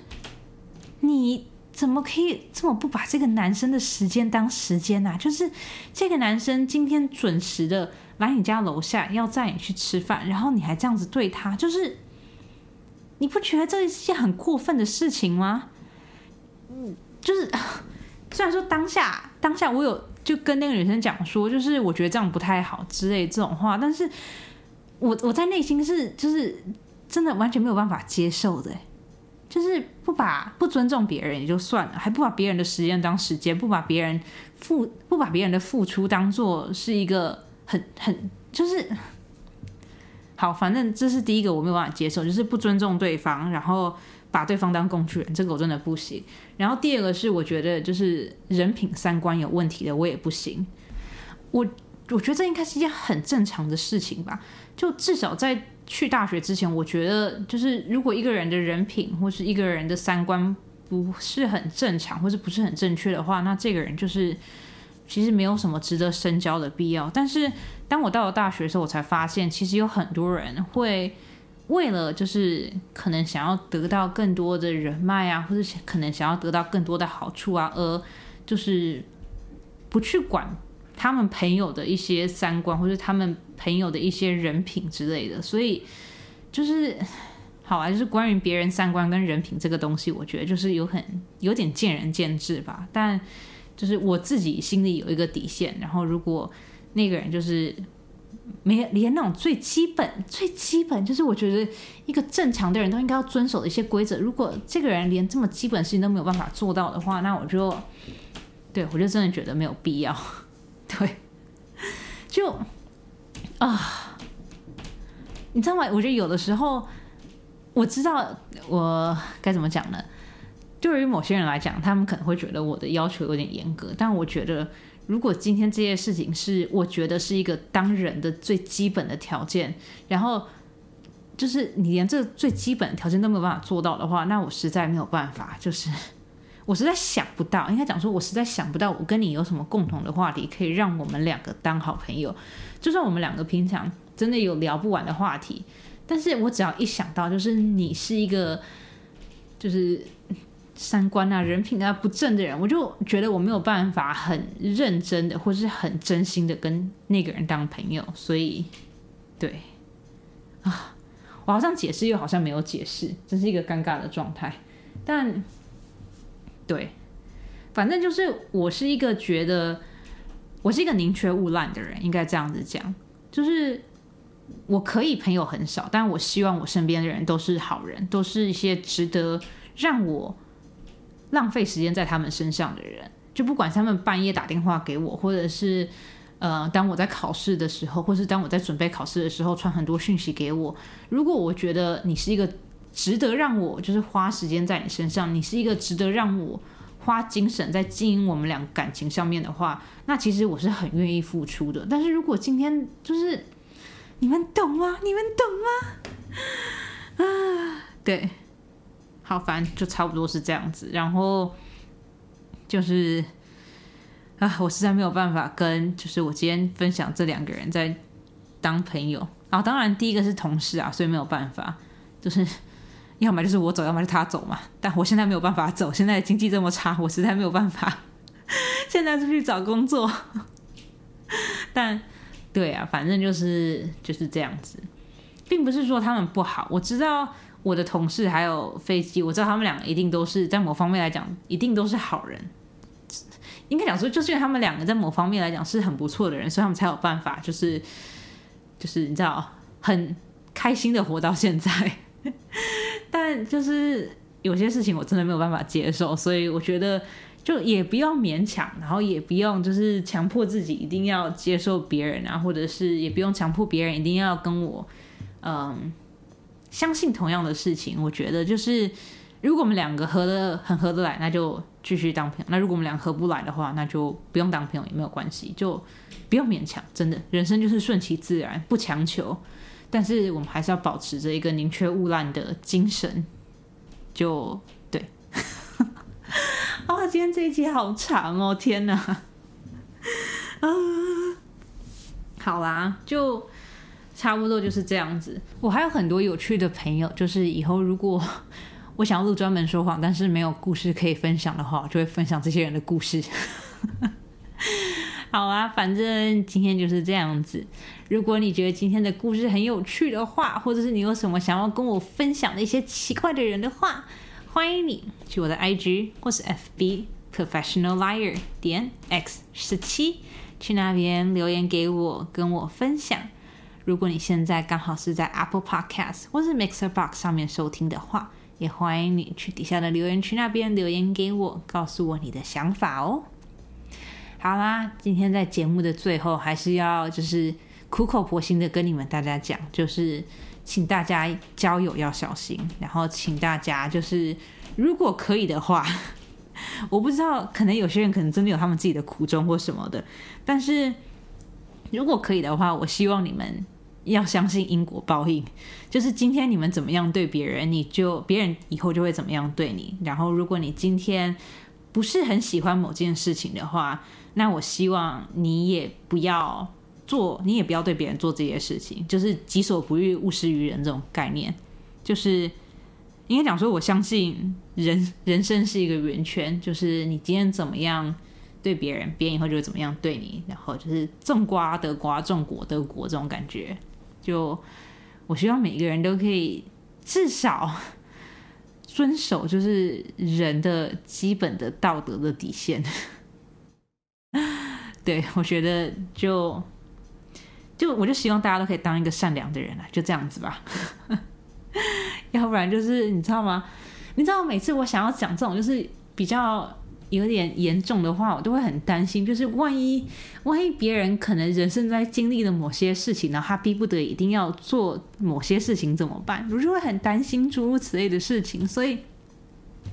Speaker 1: 你怎么可以这么不把这个男生的时间当时间啊？就是这个男生今天准时的来你家楼下要载你去吃饭，然后你还这样子对他，就是。”你不觉得这是件很过分的事情吗？嗯，就是虽然说当下当下我有就跟那个女生讲说，就是我觉得这样不太好之类这种话，但是我我在内心是就是真的完全没有办法接受的，就是不把不尊重别人也就算了，还不把别人的时间当时间，不把别人付不把别人的付出当做是一个很很就是。好，反正这是第一个我没有办法接受，就是不尊重对方，然后把对方当工具人，这个我真的不行。然后第二个是我觉得就是人品三观有问题的，我也不行。我我觉得这应该是一件很正常的事情吧。就至少在去大学之前，我觉得就是如果一个人的人品或是一个人的三观不是很正常，或者不是很正确的话，那这个人就是。其实没有什么值得深交的必要，但是当我到了大学的时候，我才发现，其实有很多人会为了就是可能想要得到更多的人脉啊，或者可能想要得到更多的好处啊，而就是不去管他们朋友的一些三观，或者他们朋友的一些人品之类的。所以就是好啊，就是关于别人三观跟人品这个东西，我觉得就是有很有点见仁见智吧，但。就是我自己心里有一个底线，然后如果那个人就是没连那种最基本、最基本，就是我觉得一个正常的人都应该要遵守的一些规则，如果这个人连这么基本事情都没有办法做到的话，那我就对我就真的觉得没有必要。对，就啊，你知道吗？我觉得有的时候我知道我该怎么讲呢？对于某些人来讲，他们可能会觉得我的要求有点严格，但我觉得，如果今天这件事情是我觉得是一个当人的最基本的条件，然后就是你连这最基本的条件都没有办法做到的话，那我实在没有办法，就是我实在想不到，应该讲说，我实在想不到我跟你有什么共同的话题可以让我们两个当好朋友。就算我们两个平常真的有聊不完的话题，但是我只要一想到，就是你是一个，就是。三观啊、人品啊不正的人，我就觉得我没有办法很认真的，或是很真心的跟那个人当朋友。所以，对啊，我好像解释又好像没有解释，这是一个尴尬的状态。但对，反正就是我是一个觉得我是一个宁缺毋滥的人，应该这样子讲。就是我可以朋友很少，但我希望我身边的人都是好人，都是一些值得让我。浪费时间在他们身上的人，就不管他们半夜打电话给我，或者是呃，当我在考试的时候，或是当我在准备考试的时候，传很多讯息给我。如果我觉得你是一个值得让我就是花时间在你身上，你是一个值得让我花精神在经营我们俩感情上面的话，那其实我是很愿意付出的。但是如果今天就是你们懂吗？你们懂吗？啊，对。好，反正就差不多是这样子。然后就是啊，我实在没有办法跟就是我今天分享这两个人在当朋友啊。当然，第一个是同事啊，所以没有办法，就是要么就是我走，要么是他走嘛。但我现在没有办法走，现在经济这么差，我实在没有办法 现在出去找工作。但对啊，反正就是就是这样子，并不是说他们不好，我知道。我的同事还有飞机，我知道他们两个一定都是在某方面来讲，一定都是好人。应该讲说，就是因为他们两个在某方面来讲是很不错的人，所以他们才有办法，就是就是你知道，很开心的活到现在。但就是有些事情我真的没有办法接受，所以我觉得就也不要勉强，然后也不用就是强迫自己一定要接受别人啊，或者是也不用强迫别人一定要跟我，嗯。相信同样的事情，我觉得就是，如果我们两个合的很合得来，那就继续当朋友；那如果我们两个合不来的话，那就不用当朋友也没有关系，就不用勉强。真的，人生就是顺其自然，不强求。但是我们还是要保持着一个宁缺毋滥的精神。就对。啊，今天这一集好长哦，天哪！啊，好啦，就差不多就是这样子。我还有很多有趣的朋友，就是以后如果我想要录专门说谎，但是没有故事可以分享的话，就会分享这些人的故事。好啊，反正今天就是这样子。如果你觉得今天的故事很有趣的话，或者是你有什么想要跟我分享的一些奇怪的人的话，欢迎你去我的 IG 或是 FB Professional Liar 点 X 十七，去那边留言给我，跟我分享。如果你现在刚好是在 Apple Podcast 或是 Mixer Box 上面收听的话，也欢迎你去底下的留言区那边留言给我，告诉我你的想法哦。好啦，今天在节目的最后，还是要就是苦口婆心的跟你们大家讲，就是请大家交友要小心，然后请大家就是如果可以的话，我不知道，可能有些人可能真的有他们自己的苦衷或什么的，但是如果可以的话，我希望你们要相信因果报应，就是今天你们怎么样对别人，你就别人以后就会怎么样对你，然后如果你今天不是很喜欢某件事情的话。那我希望你也不要做，你也不要对别人做这些事情，就是己所不欲，勿施于人这种概念。就是应该讲说，我相信人人生是一个圆圈，就是你今天怎么样对别人，别人以后就会怎么样对你。然后就是种瓜得瓜，种果得果这种感觉。就我希望每一个人都可以至少遵守，就是人的基本的道德的底线。对，我觉得就就我就希望大家都可以当一个善良的人啊，就这样子吧。要不然就是你知道吗？你知道每次我想要讲这种就是比较有点严重的话，我都会很担心，就是万一万一别人可能人生在经历了某些事情，然后他逼不得已一定要做某些事情怎么办？我就会很担心诸如此类的事情，所以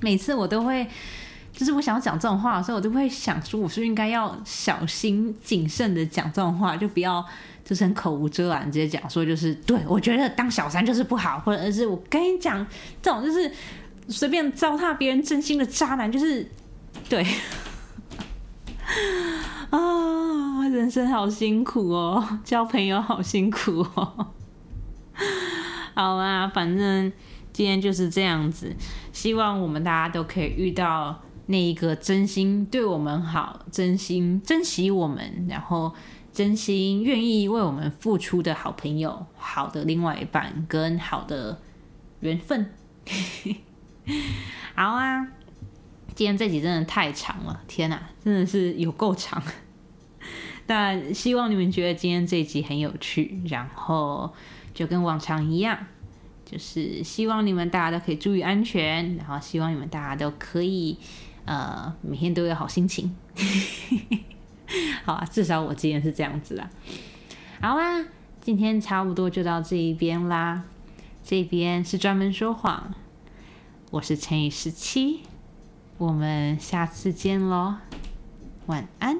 Speaker 1: 每次我都会。就是我想要讲这种话的时候，我就会想说，我是不是应该要小心谨慎的讲这种话，就不要就是很口无遮拦直接讲说，就是对我觉得当小三就是不好，或者是我跟你讲这种就是随便糟蹋别人真心的渣男，就是对 啊，人生好辛苦哦，交朋友好辛苦哦。好啦，反正今天就是这样子，希望我们大家都可以遇到。那一个真心对我们好、真心珍惜我们，然后真心愿意为我们付出的好朋友、好的另外一半跟好的缘分。好啊，今天这集真的太长了，天哪，真的是有够长。但希望你们觉得今天这集很有趣，然后就跟往常一样，就是希望你们大家都可以注意安全，然后希望你们大家都可以。呃，每天都有好心情，好啊，至少我今天是这样子啦。好啦，今天差不多就到这一边啦。这边是专门说谎，我是乘以十七，我们下次见喽，晚安。